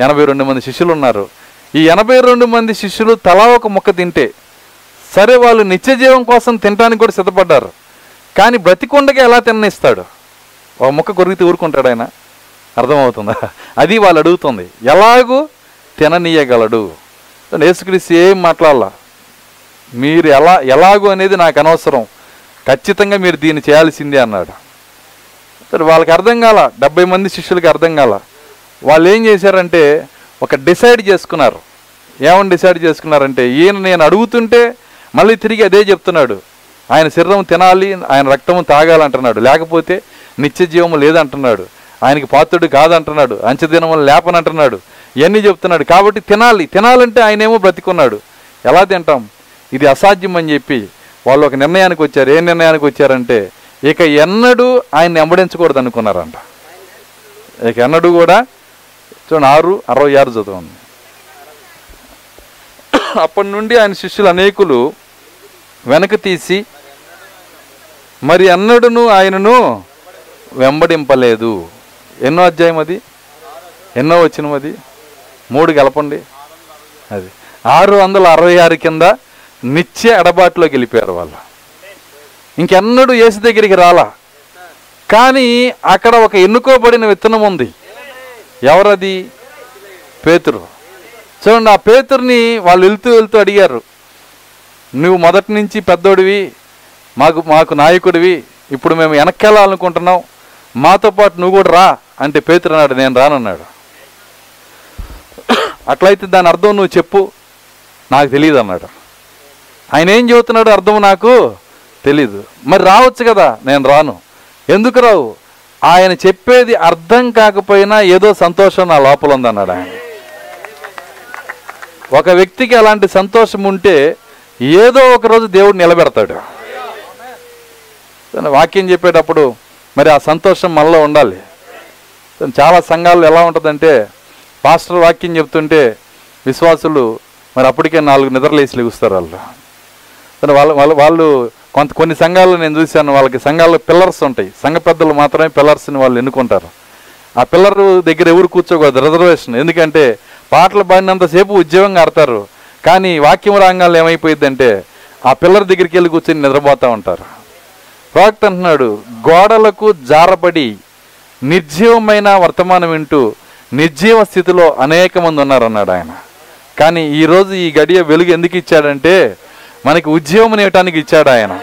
ఎనభై రెండు మంది శిష్యులు ఉన్నారు. ఈ ఎనభై రెండు మంది శిష్యులు తలా ఒక మొక్క తింటే సరే వాళ్ళు నిత్య జీవం కోసం తినడానికి కూడా సిద్ధపడ్డారు. కానీ బ్రతికొండగా ఎలా తిననిస్తాడు? ఒక ముక్క కొరిగితే ఊరుకుంటాడు ఆయన. అర్థమవుతుందా? అది వాళ్ళు అడుగుతుంది. ఎలాగూ తిననీయగలడు. యేసుక్రీస్తు ఏం మాట్లాడాల? మీరు ఎలా ఎలాగో అనేది నాకు అనవసరం. ఖచ్చితంగా మీరు దీన్ని చేయాల్సిందే అన్నాడు. సరే వాళ్ళకి అర్థం కాల. డెబ్బై మంది శిష్యులకి అర్థం కాల. వాళ్ళు ఏం చేశారంటే ఒక డిసైడ్ చేసుకున్నారు. ఏమని డిసైడ్ చేసుకున్నారంటే ఈయన నేను అడుగుతుంటే మళ్ళీ తిరిగి అదే చెప్తున్నాడు. ఆయన శరీరం తినాలి ఆయన రక్తము తాగాలంటున్నాడు. లేకపోతే నిత్య జీవము లేదంటున్నాడు. ఆయనకి పాత్రుడు కాదంటున్నాడు. అంచెదినము లేపనంటున్నాడు. ఇవన్నీ చెప్తున్నాడు. కాబట్టి తినాలి. తినాలంటే ఆయనేమో బ్రతికున్నాడు. ఎలా తింటాం? ఇది అసాధ్యం అని చెప్పి వాళ్ళు ఒక నిర్ణయానికి వచ్చారు. ఏ నిర్ణయానికి వచ్చారంటే ఇక ఎన్నడూ ఆయన్ని వెంబడించకూడదు అనుకున్నారంట. ఇక ఎన్నడూ కూడా చూడండి ఆరు అరవై ఆరు చదవండి అప్పటి నుండి ఆయన శిష్యులు అనేకులు వెనక తీసి మరి అన్నడును ఆయనను వెంబడింపలేదు. ఎన్నో అధ్యాయం అది? ఎన్నో వచ్చిన అది? మూడు గెలపండి అది. ఆరు వందల అరవై ఆరు కింద నిత్య ఎడబాటులోకి వెళ్ళిపోయారు వాళ్ళు. ఇంకెన్నడూ యేసు దగ్గరికి రాలా. కానీ అక్కడ ఒక ఎన్నుకోబడిన విత్తనం ఉంది. ఎవరది? పేతురు. చూడండి ఆ పేతుర్ని వాళ్ళు వెళ్తూ వెళ్తూ అడిగారు. నువ్వు మొదటి నుంచి పెద్దోడివి మాకు మాకు నాయకుడివి ఇప్పుడు మేము వెనక్కెళ్ళాలనుకుంటున్నాం. మాతో పాటు నువ్వు కూడా రా అంటే పేతురు అన్నాడు నేను రానన్నాడు. అట్లయితే దాని అర్థం నువ్వు చెప్పు నాకు తెలియదు అన్నాడు. ఆయన ఏం చెబుతున్నాడు అర్థం నాకు తెలీదు. మరి రావచ్చు కదా నేను రాను. ఎందుకు రావు? ఆయన చెప్పేది అర్థం కాకపోయినా ఏదో సంతోషం నా లోపల ఉందన్నాడు ఆయన. ఒక వ్యక్తికి అలాంటి సంతోషం ఉంటే ఏదో ఒకరోజు దేవుడు నిలబెడతాడు. వాక్యం చెప్పేటప్పుడు మరి ఆ సంతోషం మనలో ఉండాలి. చాలా సంఘాలు ఎలా ఉంటుందంటే పాస్టర్ వాక్యం చెప్తుంటే విశ్వాసులు మరి అప్పటికే నాలుగు నిద్రలేసి లెగుస్తారు వాళ్ళు. వాళ్ళు వాళ్ళు వాళ్ళు కొంత కొన్ని సంఘాల్లో నేను చూశాను వాళ్ళకి సంఘాల్లో పిల్లర్స్ ఉంటాయి. సంఘ పెద్దలు మాత్రమే పిల్లర్స్ని వాళ్ళు ఎన్నుకుంటారు. ఆ పిల్లర్ దగ్గర ఎవరు కూర్చోకూడదు రిజర్వేషన్. ఎందుకంటే పాటలు పాడినంతసేపు ఉద్యోగంగా ఆడతారు. కానీ వాక్యం రాగాలు ఏమైపోయిందంటే ఆ పిల్లల దగ్గరికి వెళ్ళి కూర్చొని నిద్రపోతూ ఉంటారు. ప్రాక్ట్ అంటున్నాడు గోడలకు జారబడి నిర్జీవమైన వర్తమానం వింటూ నిర్జీవ స్థితిలో అనేక మంది ఉన్నారన్నాడు ఆయన. కానీ ఈరోజు ఈ గడియ వెలుగు ఎందుకు ఇచ్చాడంటే మనకి ఉద్యోగం ఇవ్వటానికి ఇచ్చాడు ఆయన.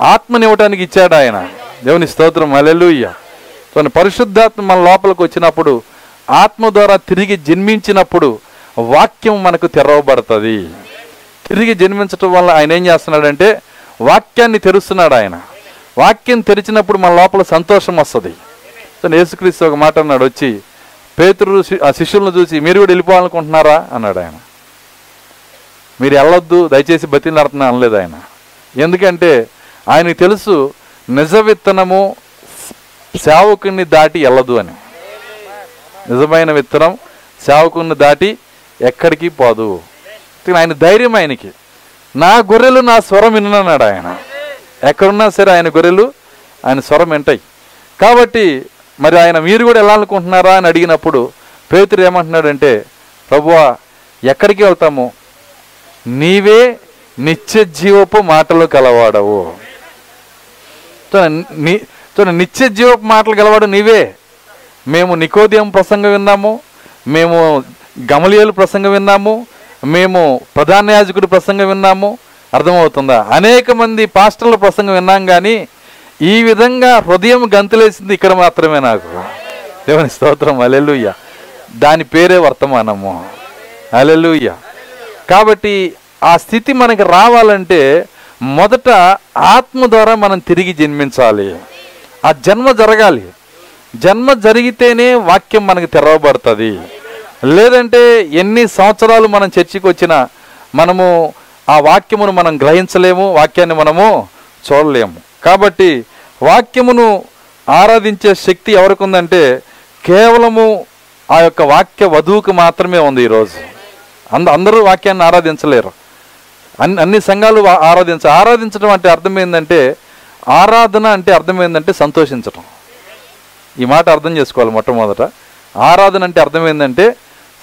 ఆత్మనివ్వటానికి ఇచ్చాడు ఆయన. దేవుని స్తోత్రం అలెలుయ్య సో పరిశుద్ధాత్మ మన లోపలికి వచ్చినప్పుడు ఆత్మ ద్వారా తిరిగి జన్మించినప్పుడు వాక్యం మనకు తెరవబడుతుంది. తిరిగి జన్మించటం వల్ల ఆయన ఏం చేస్తున్నాడంటే వాక్యాన్ని తెరుస్తున్నాడు ఆయన. వాక్యం తెరిచినప్పుడు మన లోపల సంతోషం వస్తుంది. సో యేసుక్రీస్తు ఒక మాట అన్నాడు వచ్చి పేతురు ఆ శిష్యులను చూసి మీరు కూడా వెళ్ళిపోవాలనుకుంటున్నారా? అన్నాడు ఆయన. మీరు వెళ్ళొద్దు దయచేసి బతిలాడుతున్నా అనలేదు ఆయన. ఎందుకంటే ఆయనకు తెలుసు నిజ విత్తనము సేవకుని దాటి వెళ్ళదు అని. నిజమైన విత్తనం సేవకుని దాటి ఎక్కడికి పోదు. ఆయన ధైర్యం ఆయనకి. నా గొర్రెలు నా స్వరం విన్నాడు ఆయన. ఎక్కడున్నా సరే ఆయన గొర్రెలు ఆయన స్వరం వింటాయి. కాబట్టి మరి ఆయన మీరు కూడా వెళ్ళాలనుకుంటున్నారా అని అడిగినప్పుడు పేతురు ఏమంటున్నాడంటే ప్రభువా ఎక్కడికి వెళ్తాము? నీవే నిత్య జీవపు మాటలు కలవాడవు చూడండి, నీ నిత్య జీవపు మాటలు గలవాడు నీవే. మేము నికోదయం ప్రసంగం విన్నాము. మేము గమలియలు ప్రసంగం విన్నాము. మేము ప్రధాన యాజకుడి ప్రసంగం విన్నాము. అర్థమవుతుందా? అనేక మంది పాస్టర్ల ప్రసంగం విన్నాం కానీ ఈ విధంగా హృదయం గంతులేసింది ఇక్కడ మాత్రమే నాకు. దేవుని స్తోత్రం. అలెలుయ్య దాని పేరే వర్తమానము. అలెలుయ్య కాబట్టి ఆ స్థితి మనకి రావాలంటే మొదట ఆత్మ ద్వారా మనం తిరిగి జన్మించాలి. ఆ జన్మ జరగాలి. జన్మ జరిగితేనే వాక్యం మనకు తెరవబడుతుంది. లేదంటే ఎన్ని సంవత్సరాలు మనం చర్చికి వచ్చినా మనము ఆ వాక్యమును మనం గ్రహించలేము వాక్యాన్ని మనము చూడలేము. కాబట్టి వాక్యమును ఆరాధించే శక్తి ఎవరికి ఉందంటే కేవలము ఆ యొక్క వాక్య వధువుకు మాత్రమే ఉంది ఈరోజు అంద అందరూ వాక్యాన్ని ఆరాధించలేరు. అన్ని అన్ని సంఘాలు ఆరాధించ ఆరాధించడం అంటే అర్థం ఏంటంటే ఆరాధన అంటే అర్థం ఏంటంటే సంతోషించడం ఈ మాట అర్థం చేసుకోవాలి మొట్టమొదట. ఆరాధన అంటే అర్థం ఏంటంటే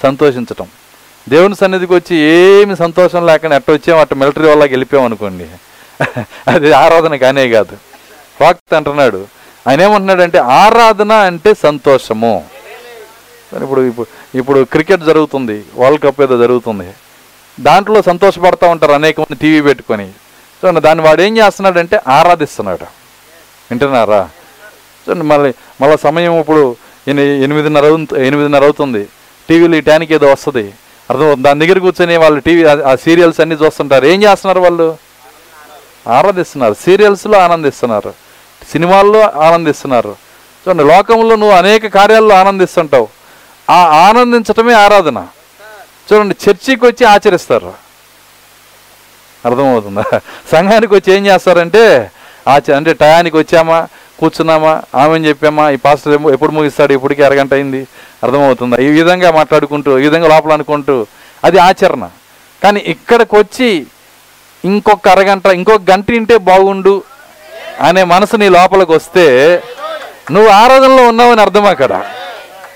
సంతోషించటం. దేవుని సన్నిధికి వచ్చి ఏమి సంతోషం లేకుండా అట్ట వచ్చాం అట్ట మిలిటరీ వాళ్ళకి వెళ్ళిపోయాం అనుకోండి. అది ఆరాధన కానే కాదు. వాక్త అంటున్నాడు. ఆయన ఏమంటున్నాడంటే ఆరాధన అంటే సంతోషము. ఇప్పుడు ఇప్పుడు ఇప్పుడు క్రికెట్ జరుగుతుంది. వరల్డ్ కప్ ఏదో జరుగుతుంది. దాంట్లో సంతోషపడతా ఉంటారు అనేక మంది టీవీ పెట్టుకొని. సో దాన్ని వాడు ఏం చేస్తున్నాడంటే ఆరాధిస్తున్నాడు. వింటున్నారా? చూడండి మళ్ళీ మళ్ళీ సమయం ఇప్పుడు ఎనిమిదిన్నర ఎనిమిదిన్నర అవుతుంది. టీవీలో ఈ టైంకి ఏదో వస్తుంది. అర్థం దాని దగ్గర కూర్చొని వాళ్ళు టీవీ ఆ- సీరియల్స్ అన్నీ చూస్తుంటారు. ఏం చేస్తున్నారు వాళ్ళు? ఆనందిస్తున్నారు. సీరియల్స్లో ఆనందిస్తున్నారు. సినిమాల్లో ఆనందిస్తున్నారు. చూడండి లోకంలో నువ్వు అనేక కార్యాల్లో ఆనందిస్తుంటావు. ఆ ఆనందించటమే ఆరాధన. చూడండి చర్చికి వచ్చి ఆచరిస్తారు. అర్థమవుతుందా సంఘానికి వచ్చి ఏం చేస్తారంటే ఆచ అంటే టయానికి వచ్చామా? కూర్చున్నామా? ఆమెను చెప్పామా? ఈ పాస్టర్ ఎప్పుడు ముగిస్తాడు? ఇప్పటికీ అరగంట అయింది. అర్థమవుతుందా? ఈ విధంగా మాట్లాడుకుంటూ ఈ విధంగా లోపల అనుకుంటూ అది ఆచరణ. కానీ ఇక్కడికి వచ్చి ఇంకొక అరగంట ఇంకొక గంట ఇంటే బాగుండు అనే మనసు నీ లోపలికి వస్తే నువ్వు ఆరాధనలో ఉన్నావని అర్థం అక్కడ?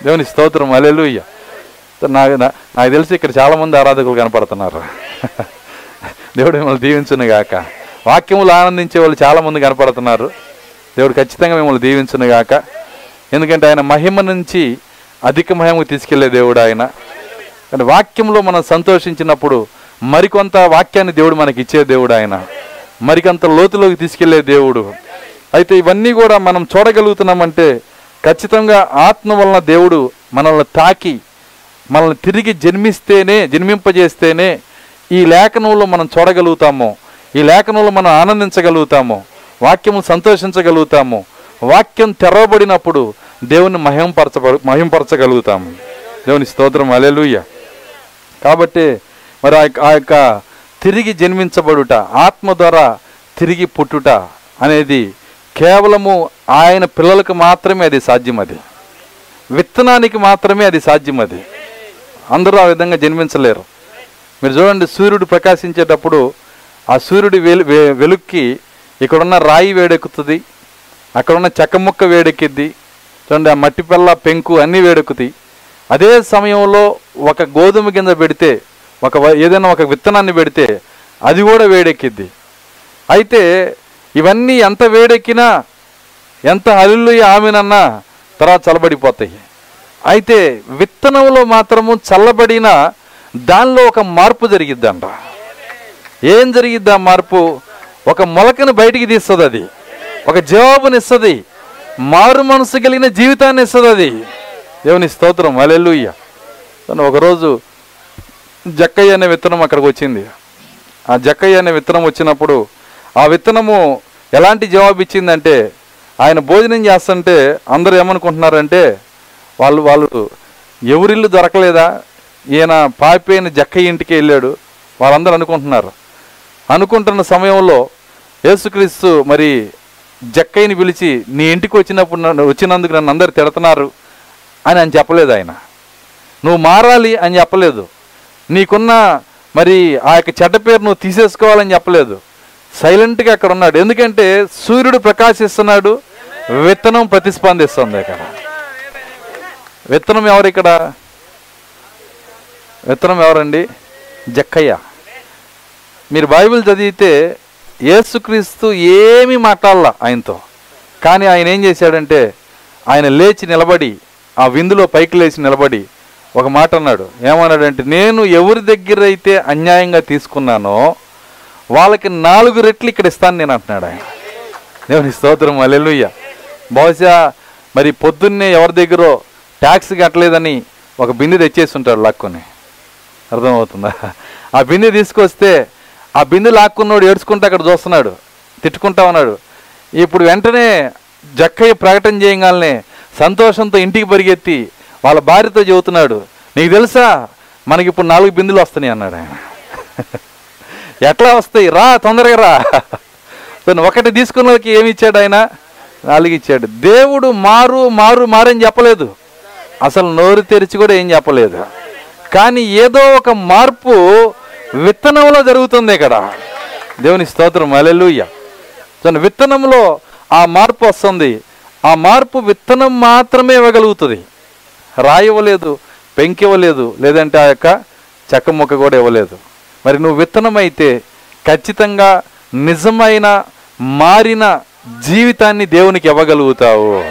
దేవుని స్తోత్రం. అలెలుయ్య నాకు నాకు తెలిసి ఇక్కడ చాలామంది ఆరాధకులు కనపడుతున్నారు. దేవుడు మిమ్మల్ని దీవించును గాక వాక్యములు ఆనందించే వాళ్ళు చాలామంది కనపడుతున్నారు. దేవుడు ఖచ్చితంగా మిమ్మల్ని దీవించును గాక. ఎందుకంటే ఆయన మహిమ నుంచి అధిక మహిమకు తీసుకెళ్ళే దేవుడు ఆయన. కానీ వాక్యంలో మనం సంతోషించినప్పుడు మరికొంత వాక్యాన్ని దేవుడు మనకి ఇచ్చే దేవుడు ఆయన. మరికొంత లోతులోకి తీసుకెళ్ళే దేవుడు. అయితే ఇవన్నీ కూడా మనం చూడగలుగుతున్నామంటే ఖచ్చితంగా ఆత్మ వలన దేవుడు మనల్ని తాకి మనల్ని తిరిగి జన్మిస్తేనే జన్మింపజేస్తేనే ఈ లేఖనంలో మనం చూడగలుగుతాము. ఈ లేఖనంలో మనం ఆనందించగలుగుతాము. వాక్యము సంతోషించగలుగుతాము. వాక్యం తెరవబడినప్పుడు దేవుని మహింపరచ మహింపరచగలుగుతాము. దేవుని స్తోత్రం అలెలుయ్య కాబట్టి మరి ఆ యొక్క- ఆ యొక్క తిరిగి జన్మించబడుట ఆత్మ ద్వారా తిరిగి పుట్టుట అనేది కేవలము ఆయన పిల్లలకు మాత్రమే అది సాధ్యం అది విత్తనానికి మాత్రమే అది సాధ్యం అది అందరూ ఆ విధంగా జన్మించలేరు. మీరు చూడండి సూర్యుడు ప్రకాశించేటప్పుడు ఆ సూర్యుడి వెలు వె- వెలుక్కి ఇక్కడున్న రాయి వేడెక్కుతుంది అక్కడున్న చెక్క ముక్క వేడెక్కిద్ది చూడండి ఆ మట్టి పిల్ల పెంకు అన్నీ వేడెక్కుతాయి. అదే సమయంలో ఒక గోధుమ గింజ పెడితే ఒక ఏదైనా ఒక విత్తనాన్ని పెడితే అది కూడా వేడెక్కిద్ది. అయితే ఇవన్నీ ఎంత వేడెక్కినా ఎంత అల్లు ఆమెనన్నా తర్వాత చల్లబడిపోతాయి. అయితే విత్తనంలో మాత్రము చల్లబడిన దానిలో ఒక మార్పు జరిగిద్దంట. ఏం జరిగిద్ది ఆ మార్పు? ఒక మొలకను బయటికి తీస్తుంది అది. ఒక జవాబునిస్తుంది మారు మనసు కలిగిన జీవితాన్ని ఇస్తుంది అది. దేవుని స్తోత్రం. అలెలుయ్య ఒకరోజు జక్కయ్య అనే విత్తనం అక్కడికి వచ్చింది. ఆ జక్కయ్య అనే విత్తనం వచ్చినప్పుడు ఆ విత్తనము ఎలాంటి జవాబు ఇచ్చిందంటే ఆయన భోజనం చేస్తుంటే అందరూ ఏమనుకుంటున్నారంటే వాళ్ళు వాళ్ళు ఎవరిల్లు దొరకలేదా? ఈయన పాపిపోయిన జక్కయ్య ఇంటికి వెళ్ళాడు. వాళ్ళందరూ అనుకుంటున్నారు. అనుకుంటున్న సమయంలో యేసుక్రీస్తు మరి జక్కయ్యని పిలిచి నీ ఇంటికి వచ్చినప్పుడు నన్ను వచ్చినందుకు నన్ను అందరు తిడుతున్నారు అని అని చెప్పలేదు ఆయన. నువ్వు మారాలి అని చెప్పలేదు. నీకున్న మరి ఆ యొక్క చెడ్డ పేరు నువ్వు తీసేసుకోవాలని చెప్పలేదు. సైలెంట్గా అక్కడ ఉన్నాడు. ఎందుకంటే సూర్యుడు ప్రకాశిస్తున్నాడు విత్తనం ప్రతిస్పందిస్తుంది ఇక్కడ విత్తనం ఎవరు ఇక్కడ? విత్తనం ఎవరండి? జక్కయ్య. మీరు బైబిల్ చదివితే యేసుక్రీస్తు ఏమీ మాట్లాడాల ఆయనతో. కానీ ఆయన ఏం చేశాడంటే ఆయన లేచి నిలబడి ఆ విందులో పైకి లేచి నిలబడి ఒక మాట అన్నాడు. ఏమన్నాడంటే నేను ఎవరి దగ్గర అయితే అన్యాయంగా తీసుకున్నానో వాళ్ళకి నాలుగు రెట్లు ఇక్కడ ఇస్తాను నేను అంటున్నాడు ఆయన. దేవుని స్తోత్రం అల్లెలుయ్య బహుశా మరి పొద్దున్నే ఎవరి దగ్గరో ట్యాక్స్ కట్టలేదని ఒక బిందె తెచ్చేసి ఉంటాడు లాక్కొని. అర్థమవుతుందా? ఆ బిందె తీసుకొస్తే ఆ బిందు లాక్కున్నోడు ఏడ్చుకుంటూ అక్కడ చూస్తున్నాడు తిట్టుకుంటా ఉన్నాడు. ఇప్పుడు వెంటనే జక్కయ్య ప్రకటన చేయగానే సంతోషంతో ఇంటికి పరిగెత్తి వాళ్ళ భార్యతో చెబుతున్నాడు నీకు తెలుసా మనకి ఇప్పుడు నాలుగు బిందులు వస్తున్నాయి అన్నాడు ఆయన. ఎట్లా వస్తాయి? రా తొందరగా రా. ఒకటి తీసుకున్న వాళ్ళకి ఏమి ఇచ్చాడు ఆయన? నాలుగు ఇచ్చాడు. దేవుడు మారు మారు మారని చెప్పలేదు. అసలు నోరు తెరిచి కూడా ఏం చెప్పలేదు. కానీ ఏదో ఒక మార్పు విత్తనంలో జరుగుతుంది ఇక్కడ. దేవుని స్తోత్రం. అలెలుయ్య తన విత్తనంలో ఆ మార్పు వస్తుంది. ఆ మార్పు విత్తనం మాత్రమే ఇవ్వగలుగుతుంది. రాయి ఇవ్వలేదు పెంకివ్వలేదు లేదంటే ఆ యొక్క చెక్క ముక్క కూడా ఇవ్వలేదు. మరి నువ్వు విత్తనం అయితే ఖచ్చితంగా నిజమైన మారిన జీవితాన్ని దేవునికి ఇవ్వగలుగుతావు.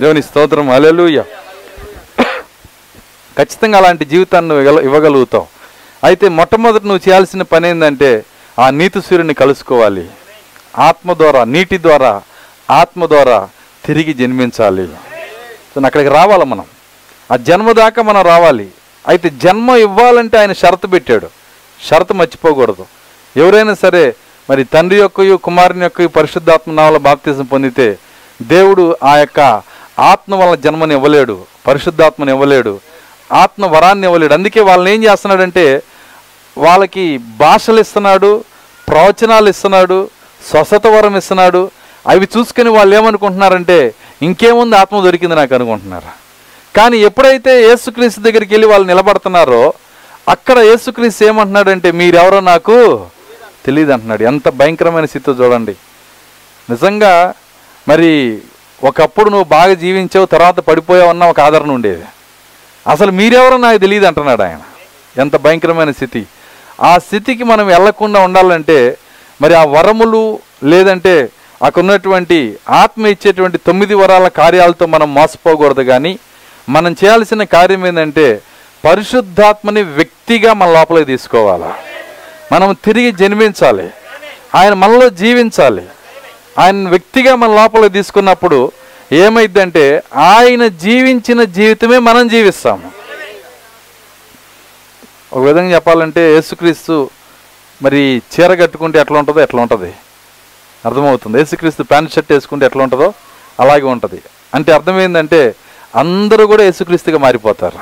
దేవుని స్తోత్రం. అలెలుయ్య ఖచ్చితంగా అలాంటి జీవితాన్ని నువ్వు ఇవ్వగలుగుతావు. అయితే మొట్టమొదటి నువ్వు చేయాల్సిన పని ఏంటంటే ఆ నీతి సూర్యుని కలుసుకోవాలి. ఆత్మ ద్వారా నీటి ద్వారా ఆత్మ ద్వారా తిరిగి జన్మించాలి. సో అక్కడికి రావాలి మనం. ఆ జన్మ దాకా మనం రావాలి. అయితే జన్మ ఇవ్వాలంటే ఆయన షరతు పెట్టాడు. షరతు మర్చిపోకూడదు. ఎవరైనా సరే మరి తండ్రి యొక్కయు కుమారుని యొక్క పరిశుద్ధాత్మ నావల బాప్తీసం పొందితే దేవుడు ఆ యొక్క ఆత్మ వల్ల జన్మని ఇవ్వలేడు పరిశుద్ధాత్మని ఇవ్వలేడు. ఆత్మ వరాన్ని ఇవ్వలేడు. అందుకే వాళ్ళని ఏం చేస్తున్నాడంటే వాళ్ళకి భాషలు ఇస్తున్నాడు ప్రవచనాలు ఇస్తున్నాడు స్వస్థత వరం ఇస్తున్నాడు. అవి చూసుకుని వాళ్ళు ఏమనుకుంటున్నారంటే ఇంకేముంది ఆత్మ దొరికింది నాకు అనుకుంటున్నారు? కానీ ఎప్పుడైతే యేసుక్రీస్తు దగ్గరికి వెళ్ళి వాళ్ళు నిలబడుతున్నారో అక్కడ యేసుక్రీస్తు ఏమంటున్నాడంటే మీరెవరో నాకు తెలియదు అంటున్నాడు. ఎంత భయంకరమైన స్థితి చూడండి. నిజంగా మరి ఒకప్పుడు నువ్వు బాగా జీవించావు తర్వాత పడిపోయావు అన్న ఒక ఆదరణ ఉండేది. అసలు మీరెవరో నాకు తెలియదు అంటున్నాడు ఆయన. ఎంత భయంకరమైన స్థితి. ఆ స్థితికి మనం వెళ్ళకుండా ఉండాలంటే మరి ఆ వరములు లేదంటే అక్కడ ఉన్నటువంటి ఆత్మ ఇచ్చేటువంటి తొమ్మిది వరాల కార్యాలతో మనం మోసపోకూడదు కానీ మనం చేయాల్సిన కార్యం ఏంటంటే పరిశుద్ధాత్మని వ్యక్తిగా మన లోపలికి తీసుకోవాలి. మనం తిరిగి జన్మించాలి. ఆయన మనలో జీవించాలి. ఆయన వ్యక్తిగా మన లోపలికి తీసుకున్నప్పుడు ఏమైందంటే ఆయన జీవించిన జీవితమే మనం జీవిస్తాము. ఒక విధంగా చెప్పాలంటే యేసుక్రీస్తు మరి చీర కట్టుకుంటే ఎట్లా ఉంటుందో ఎట్లా ఉంటుంది. అర్థమవుతుంది. యేసుక్రీస్తు ప్యాంట్ షర్ట్ వేసుకుంటే ఎట్లా ఉంటుందో అలాగే ఉంటుంది. అంటే అర్థమైందంటే అందరూ కూడా యేసుక్రీస్తుగా మారిపోతారు.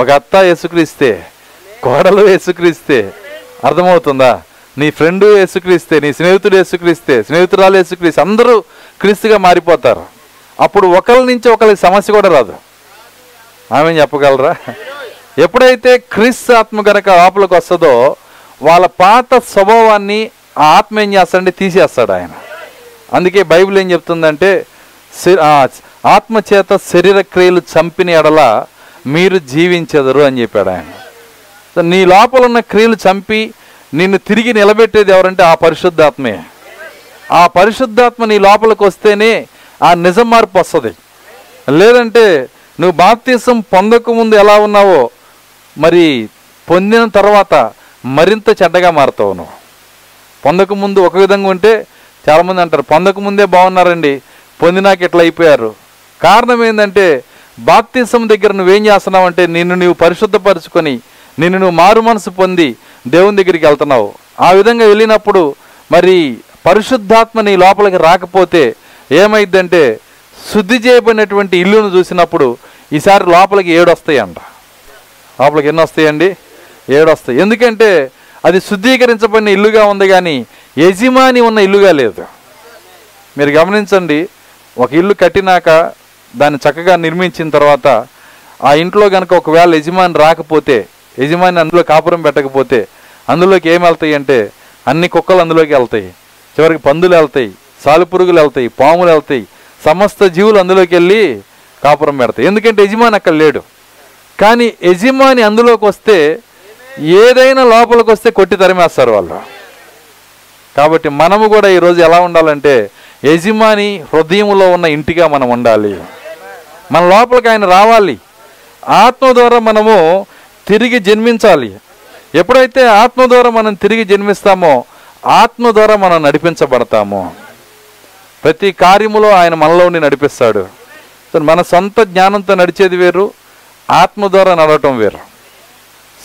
ఒక అత్త యేసుక్రీస్తే కోడలు యేసుక్రీస్తే అర్థమవుతుందా? నీ ఫ్రెండు యేసుక్రీస్తే నీ స్నేహితుడు యేసుక్రీస్తే స్నేహితురాలు యేసుక్రీస్తే అందరూ క్రీస్తుగా మారిపోతారు. అప్పుడు ఒకరి నుంచి ఒకరికి సమస్య కూడా రాదు. ఆమె చెప్పగలరా? ఎప్పుడైతే క్రీస్తు ఆత్మ గనక లోపలికి వస్తుందో వాళ్ళ పాత స్వభావాన్ని ఆ ఆత్మ ఏం చేస్తాడంటే తీసేస్తాడు ఆయన. అందుకే బైబిల్ ఏం చెప్తుందంటే ఆత్మ చేత శరీర క్రియలు చంపిన ఎడల మీరు జీవించెదరు అని చెప్పాడు ఆయన. సో నీ లోపల ఉన్న క్రియలు చంపి నిన్ను తిరిగి నిలబెట్టేది ఎవరంటే ఆ పరిశుద్ధాత్మే. ఆ పరిశుద్ధాత్మ నీ లోపలికి వస్తేనే ఆ నిజం మార్పు వస్తుంది. లేదంటే నువ్వు బాప్తీసం పొందక ముందు ఎలా ఉన్నావో మరి పొందిన తర్వాత మరింత చెడ్డగా మారుతావు నువ్వు. పొందక ముందు ఒక విధంగా ఉంటే చాలామంది అంటారు పొందక ముందే బాగున్నారండి పొందినాక ఇట్లా అయిపోయారు. కారణం ఏంటంటే బాప్తిసం దగ్గర నువ్వేం చేస్తున్నావు అంటే నిన్ను నువ్వు పరిశుద్ధపరుచుకొని నిన్ను నువ్వు మారు మనసు పొంది దేవుని దగ్గరికి వెళ్తున్నావు. ఆ విధంగా వెళ్ళినప్పుడు మరి పరిశుద్ధాత్మ నీ లోపలికి రాకపోతే ఏమైందంటే శుద్ధి చేయబడినటువంటి ఇల్లును చూసినప్పుడు ఈసారి లోపలికి ఏడు వస్తాయంట లోపలికి ఎన్ని వస్తాయండి ఏడు వస్తాయి ఎందుకంటే అది శుద్ధీకరించబడిన ఇల్లుగా ఉంది కానీ యజమాని ఉన్న ఇల్లుగా లేదు. మీరు గమనించండి ఒక ఇల్లు కట్టినాక దాన్ని చక్కగా నిర్మించిన తర్వాత ఆ ఇంట్లో కనుక ఒకవేళ యజమాని రాకపోతే యజమాని అందులో కాపురం పెట్టకపోతే అందులోకి ఏం వెళ్తాయి అంటే అన్ని కుక్కలు అందులోకి వెళ్తాయి. చివరికి పందులు వెళ్తాయి. సాలుపురుగులు వెళ్తాయి పాములు వెళ్తాయి సమస్త జీవులు అందులోకి వెళ్ళి కాపురం పెడతాయి. ఎందుకంటే యజమాని అక్కడ లేడు. కానీ యజమాని అందులోకి వస్తే ఏదైనా లోపలికి వస్తే కొట్టి తరిమేస్తారు వాళ్ళు. కాబట్టి మనము కూడా ఈరోజు ఎలా ఉండాలంటే యజమాని హృదయంలో ఉన్న ఇంటిగా మనం ఉండాలి. మన లోపలికి ఆయన రావాలి. ఆత్మ ద్వారా మనము తిరిగి జన్మించాలి. ఎప్పుడైతే ఆత్మ ద్వారా మనం తిరిగి జన్మిస్తామో ఆత్మ ద్వారా మనం నడిపించబడతాము. ప్రతి కార్యములో ఆయన మనలోని నడిపిస్తాడు. మన సొంత జ్ఞానంతో నడిచేది వేరు ఆత్మ ద్వారా నడవటం వేరు.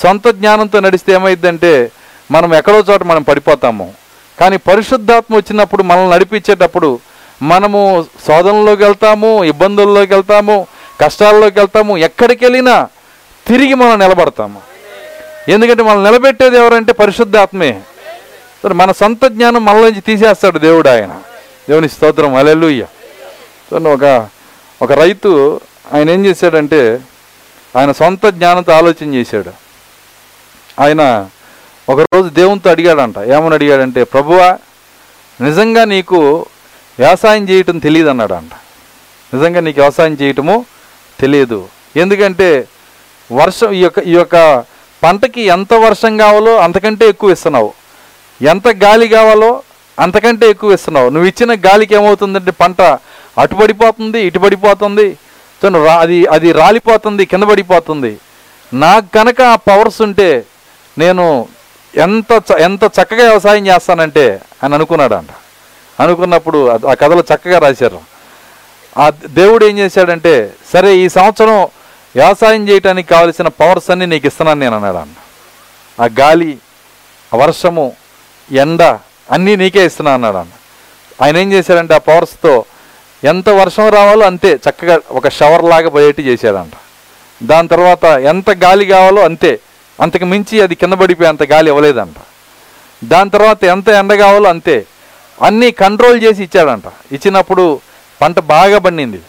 సొంత జ్ఞానంతో నడిస్తే ఏమైందంటే మనం ఎక్కడో చోట మనం పడిపోతాము. కానీ పరిశుద్ధాత్మ వచ్చినప్పుడు మనల్ని నడిపించేటప్పుడు మనము శోధనలోకి వెళ్తాము ఇబ్బందుల్లోకి వెళ్తాము కష్టాల్లోకి వెళ్తాము ఎక్కడికి వెళ్ళినా తిరిగి మనం నిలబడతాము. ఎందుకంటే మనం నిలబెట్టేది ఎవరంటే పరిశుద్ధాత్మే. మన సొంత జ్ఞానం మనలోంచి తీసేస్తాడు దేవుడు ఆయన. దేవుని స్తోత్రం. అలెలుయ్య సో ఒక ఒక రైతు ఆయన ఏం చేశాడంటే ఆయన సొంత జ్ఞానంతో ఆలోచన చేశాడు. ఆయన ఒకరోజు దేవునితో అడిగాడంట ఏమని అడిగాడంటే ప్రభువా నిజంగా నీకు వ్యవసాయం చేయటం తెలియదు అన్నాడంట నిజంగా నీకు వ్యవసాయం చేయటము తెలియదు. ఎందుకంటే వర్షం ఈ యొక్క ఈ యొక్క పంటకి ఎంత వర్షం కావాలో అంతకంటే ఎక్కువ ఇస్తున్నావు. ఎంత గాలి కావాలో అంతకంటే ఎక్కువ ఇస్తున్నావు. నువ్వు ఇచ్చిన గాలికి ఏమవుతుందంటే పంట అటు పడిపోతుంది ఇటు పడిపోతుంది. అది అది రాలిపోతుంది కింద పడిపోతుంది. నాకు కనుక ఆ పవర్స్ ఉంటే నేను ఎంత చ- ఎంత చక్కగా వ్యవసాయం చేస్తానంటే అని అనుకున్నాడంట. అనుకున్నప్పుడు ఆ- కథలో చక్కగా రాశారు. ఆ దేవుడు ఏం చేశాడంటే సరే ఈ సంవత్సరం వ్యవసాయం చేయడానికి కావలసిన పవర్స్ అన్ని నీకు ఇస్తున్నాను నేను అన్నాడు అన్న ఆ గాలి వర్షము ఎండ అన్నీ నీకే ఇస్తున్నా అన్నాడు అన్న ఆయన ఏం చేశాడంటే ఆ పవర్స్తో ఎంత వర్షం రావాలో అంతే చక్కగా ఒక షవర్ లాగా పోయేటి చేశాడంట. దాని తర్వాత ఎంత గాలి కావాలో అంతే. అంతకు మించి అది కింద పడిపోయి అంత గాలి ఇవ్వలేదంట దాని తర్వాత ఎంత ఎండ కావాలో అంతే. అన్నీ కంట్రోల్ చేసి ఇచ్చాడంట. ఇచ్చినప్పుడు పంట బాగా పండింది.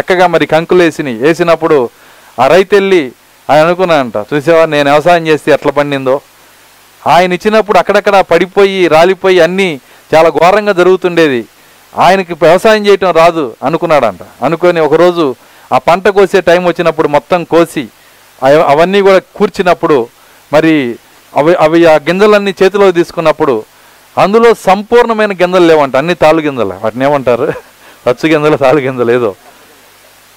చక్కగా మరి కంకులు వేసినాయి. వేసినప్పుడు ఆ రైతు వెళ్ళి ఆయన అనుకున్నాడంట చూసావా నేను వ్యవసాయం చేస్తే ఎట్లా పండిందో? ఆయన ఇచ్చినప్పుడు అక్కడక్కడ పడిపోయి రాలిపోయి అన్నీ చాలా ఘోరంగా జరుగుతుండేది. ఆయనకి వ్యవసాయం చేయటం రాదు అనుకున్నాడంట. అనుకొని ఒకరోజు ఆ పంట కోసే టైం వచ్చినప్పుడు మొత్తం కోసి అవ- అవన్నీ కూడా కూర్చినప్పుడు మరి అవి అవి ఆ గింజలన్నీ చేతిలో తీసుకున్నప్పుడు అందులో సంపూర్ణమైన గింజలు లేవంట. అన్ని తాళ్ళు గింజలు. వాటిని ఏమంటారు? రచ్చు గింజలు తాళ్ళు గింజలు ఏదో.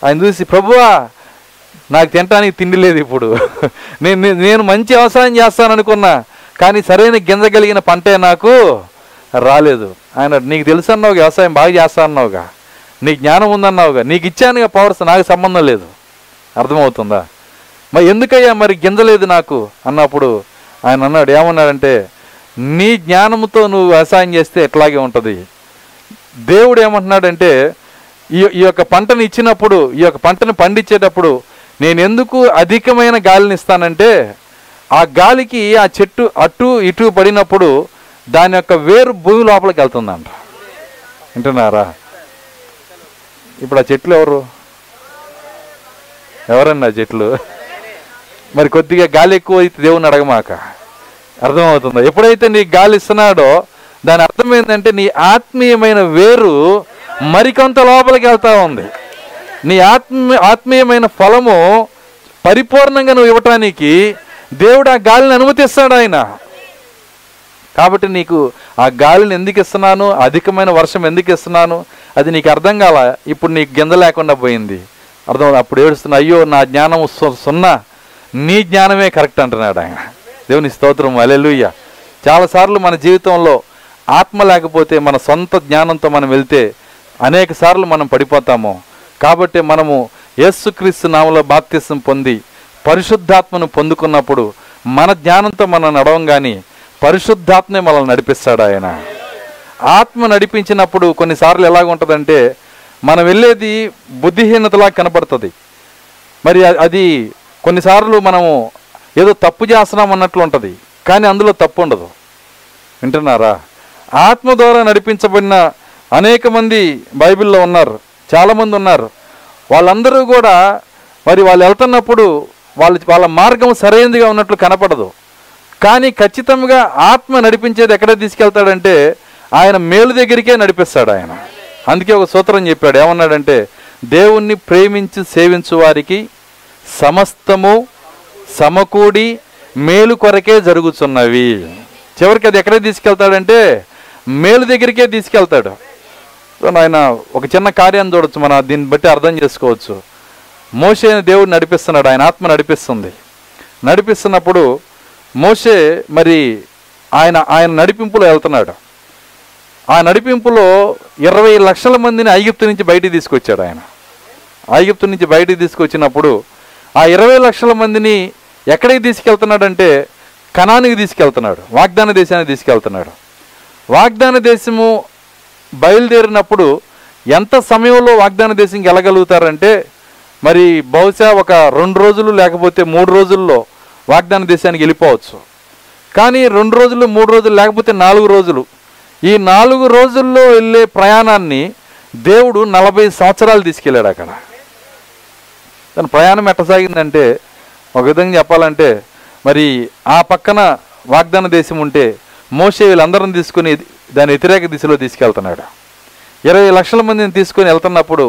ఆయన చూసి ప్రభువా నాకు తినడానికి తిండి లేదు ఇప్పుడు. నేను నేను- నేను మంచి వ్యవసాయం చేస్తాను అనుకున్నా. కానీ సరైన గింజ కలిగిన పంటే నాకు రాలేదు. ఆయన నీకు తెలుసు అన్నావు వ్యవసాయం బాగా చేస్తా అన్నావుగా. నీకు జ్ఞానం ఉందన్నావుగా. నీకు ఇచ్చానుగా పవర్స్ నాకు సంబంధం లేదు. అర్థమవుతుందా? మరి ఎందుకయ్యా మరి గింజ లేదు నాకు? అన్నప్పుడు ఆయన అన్నాడు ఏమన్నాడంటే నీ జ్ఞానంతో నువ్వు వ్యవసాయం చేస్తే ఎట్లాగే ఉంటుంది. దేవుడు ఏమంటున్నాడంటే ఈ ఈ యొక్క పంటను ఇచ్చినప్పుడు ఈ యొక్క పంటను పండించేటప్పుడు నేను ఎందుకు అధికమైన గాలిని ఇస్తానంటే ఆ గాలికి ఆ చెట్టు అటు ఇటు పడినప్పుడు దాని యొక్క వేరు భూమి లోపలికి వెళ్తుందంట. వింటున్నారా? ఇప్పుడు ఆ చెట్లు ఎవరు? ఎవరన్నా చెట్లు? మరి కొద్దిగా గాలి ఎక్కువ అయితే దేవుని అడగమాక. అర్థమవుతుందా? ఎప్పుడైతే నీ గాలి ఇస్తున్నాడో దాని అర్థం ఏంటంటే నీ ఆత్మీయమైన వేరు మరికొంత లోపలికి వెళ్తా ఉంది. నీ ఆత్మీయ ఆత్మీయమైన ఫలము పరిపూర్ణంగా నువ్వు ఇవ్వటానికి దేవుడు ఆ గాలిని అనుమతిస్తాడు ఆయన. కాబట్టి నీకు ఆ గాలిని ఎందుకు ఇస్తున్నాను? అధికమైన వర్షం ఎందుకు ఇస్తున్నాను? అది నీకు అర్థం కాల. ఇప్పుడు నీకు గింజ లేకుండా పోయింది. అర్థం అప్పుడు ఏడుస్తున్నా అయ్యో నా జ్ఞానం సున్నా. నీ జ్ఞానమే కరెక్ట్ అంటున్నాడు ఆయన. దేవుని స్తోత్రం అలెలుయ్య చాలాసార్లు మన జీవితంలో ఆత్మ లేకపోతే మన సొంత జ్ఞానంతో మనం వెళ్తే అనేక సార్లు మనం పడిపోతాము. కాబట్టి మనము యేసుక్రీస్తు నామలో బాప్తిసం పొంది పరిశుద్ధాత్మను పొందుకున్నప్పుడు మన జ్ఞానంతో మనం నడవం కానీ పరిశుద్ధాత్మే మనల్ని నడిపిస్తాడు ఆయన. ఆత్మ నడిపించినప్పుడు కొన్నిసార్లు ఎలాగ ఉంటుందంటే మనం వెళ్ళేది బుద్ధిహీనతలా కనపడుతుంది. మరి అది కొన్నిసార్లు మనము ఏదో తప్పు చేస్తున్నాం అన్నట్లు ఉంటుంది కానీ అందులో తప్పు ఉండదు. వింటున్నారా? ఆత్మ ద్వారా నడిపించబడిన అనేక మంది బైబిల్లో ఉన్నారు చాలామంది ఉన్నారు. వాళ్ళందరూ కూడా మరి వాళ్ళు వెళ్తున్నప్పుడు వాళ్ళ వాళ్ళ మార్గం సరైనదిగా ఉన్నట్లు కనపడదు. కానీ ఖచ్చితంగా ఆత్మ నడిపించేది ఎక్కడ తీసుకెళ్తాడంటే ఆయన మేలు దగ్గరికే నడిపిస్తాడు ఆయన. అందుకే ఒక సూత్రం చెప్పాడు. ఏమన్నాడంటే దేవుణ్ణి ప్రేమించి సేవించు వారికి సమస్తము సమకూడి మేలు కొరకే జరుగుతున్నవి చివరికి అది ఎక్కడ తీసుకెళ్తాడంటే మేలు దగ్గరికే తీసుకెళ్తాడు. ఆయన ఒక చిన్న కార్యాన్ని చూడొచ్చు మనం దీన్ని బట్టి అర్థం చేసుకోవచ్చు. మోషే దేవుడు నడిపిస్తున్నాడు ఆయన ఆత్మ నడిపిస్తుంది. నడిపిస్తున్నప్పుడు మోషే మరి ఆయన ఆయన నడిపింపులో వెళ్తున్నాడు. ఆ నడిపింపులో ఇరవై లక్షల మందిని ఐగుప్తు నుంచి బయటికి తీసుకొచ్చాడు ఆయన. ఐగుప్తు నుంచి బయటికి తీసుకొచ్చినప్పుడు ఆ ఇరవై లక్షల మందిని ఎక్కడికి తీసుకెళ్తున్నాడంటే కణానికి తీసుకెళ్తున్నాడు వాగ్దాన దేశానికి తీసుకెళ్తున్నాడు. వాగ్దాన దేశము బయలుదేరినప్పుడు ఎంత సమయంలో వాగ్దాన దేశంకి వెళ్ళగలుగుతారంటే మరి బహుశా ఒక రెండు రోజులు లేకపోతే మూడు రోజుల్లో వాగ్దాన దేశానికి వెళ్ళిపోవచ్చు. కానీ రెండు రోజులు మూడు రోజులు లేకపోతే నాలుగు రోజులు. ఈ నాలుగు రోజుల్లో వెళ్ళే ప్రయాణాన్ని దేవుడు నలభై సంవత్సరాలు తీసుకెళ్ళాడు అక్కడ. తన ప్రయాణం ఎట్ట సాగిందంటే ఒక విధంగా చెప్పాలంటే మరి ఆ పక్కన వాగ్దాన దేశం ఉంటే మోసే వీళ్ళందరిని తీసుకుని దాని వ్యతిరేక దిశలో తీసుకెళ్తున్నాడు. ఇరవై లక్షల మందిని తీసుకొని వెళ్తున్నప్పుడు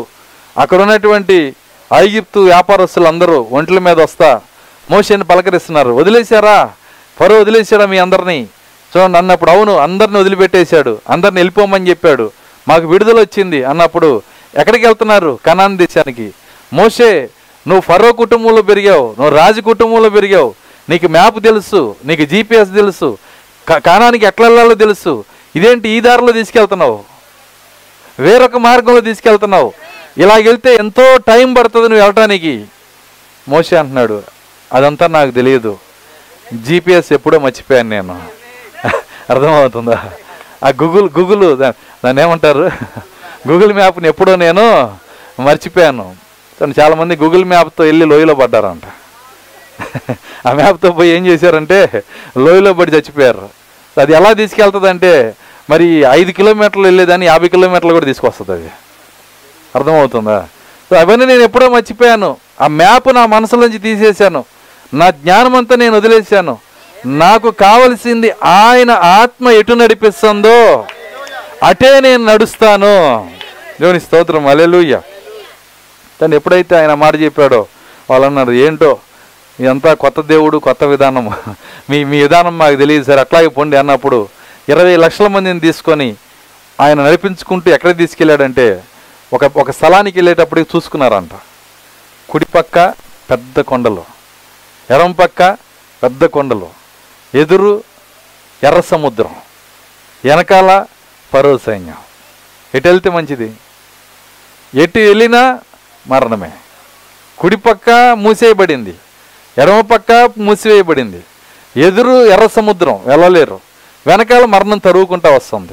అక్కడ ఉన్నటువంటి ఐగిప్తు వ్యాపారస్తులు అందరూ ఒంట్ల మీద వస్తా మోషేని పలకరిస్తున్నారు. వదిలేశారా? ఫరో వదిలేశాడా మీ అందరినీ? చూడండి అన్నప్పుడు అవును అందరిని వదిలిపెట్టేశాడు. అందరిని వెళ్ళిపోమని చెప్పాడు. మాకు విడుదల వచ్చింది అన్నప్పుడు ఎక్కడికి వెళ్తున్నారు? కనాన్ దేశానికి. మోషే నువ్వు ఫరో కుటుంబంలో పెరిగావు నువ్వు రాజు కుటుంబంలో పెరిగావు. నీకు మ్యాప్ తెలుసు నీకు జీపీఎస్ తెలుసు క- కానానికి ఎట్లా వెళ్ళాలో తెలుసు. ఇదేంటి ఈ దారిలో తీసుకెళ్తున్నావు? వేరొక మార్గంలో తీసుకెళ్తున్నావు. ఇలాగెళ్తే ఎంతో టైం పడుతుంది నువ్వు వెళ్ళటానికి? మోసే అంటున్నాడు అదంతా నాకు తెలియదు. జీపీఎస్ ఎప్పుడో మర్చిపోయాను నేను. అర్థమవుతుందా? ఆ గూగుల్ గూగుల్ దా- దాన్ని ఏమంటారు? గూగుల్ మ్యాప్ని ఎప్పుడో నేను మర్చిపోయాను. కానీ చాలామంది గూగుల్ మ్యాప్తో వెళ్ళి లోయలో పడ్డారంట. ఆ మ్యాప్తో పోయి ఏం చేశారంటే లోయలో పడి చచ్చిపోయారు. అది ఎలా తీసుకెళ్తుందంటే మరి ఐదు కిలోమీటర్లు వెళ్ళేదాన్ని యాభై కిలోమీటర్లు కూడా తీసుకొస్తుంది అది. అర్థమవుతుందా? సో అవన్నీ నేను ఎప్పుడో మర్చిపోయాను. ఆ మ్యాప్ నా మనసులోంచి తీసేశాను. నా జ్ఞానం అంతా నేను వదిలేశాను. నాకు కావలసింది ఆయన ఆత్మ ఎటు నడిపిస్తుందో అటే నేను నడుస్తాను. దేవుని స్తోత్రం. అలెలుయ్య తను ఎప్పుడైతే ఆయన మాట చెప్పాడో వాళ్ళు అన్నారు ఏంటో ఇదంతా కొత్త దేవుడు కొత్త విధానం మీ మీ విధానం మాకు తెలియదు సార్. అట్లాగే పొండి అన్నప్పుడు ఇరవై లక్షల మందిని తీసుకొని ఆయన నడిపించుకుంటూ ఎక్కడికి తీసుకెళ్ళాడంటే ఒక ఒక స్థలానికి వెళ్ళేటప్పుడు చూసుకున్నారంట. కుడిపక్క పెద్ద కొండలు. ఎడం పక్క పెద్ద కొండలు. ఎదురు ఎర్ర సముద్రం. వెనకాల పరో సైన్యం. ఎటు వెళ్తే మంచిది? ఎటు వెళ్ళినా మరణమే. కుడిపక్క మూసేయబడింది. ఎడమ పక్క మూసివేయబడింది. ఎదురు ఎర్ర సముద్రం వెళ్ళలేరు. వెనకాల మరణం తరుగుకుంటా వస్తుంది.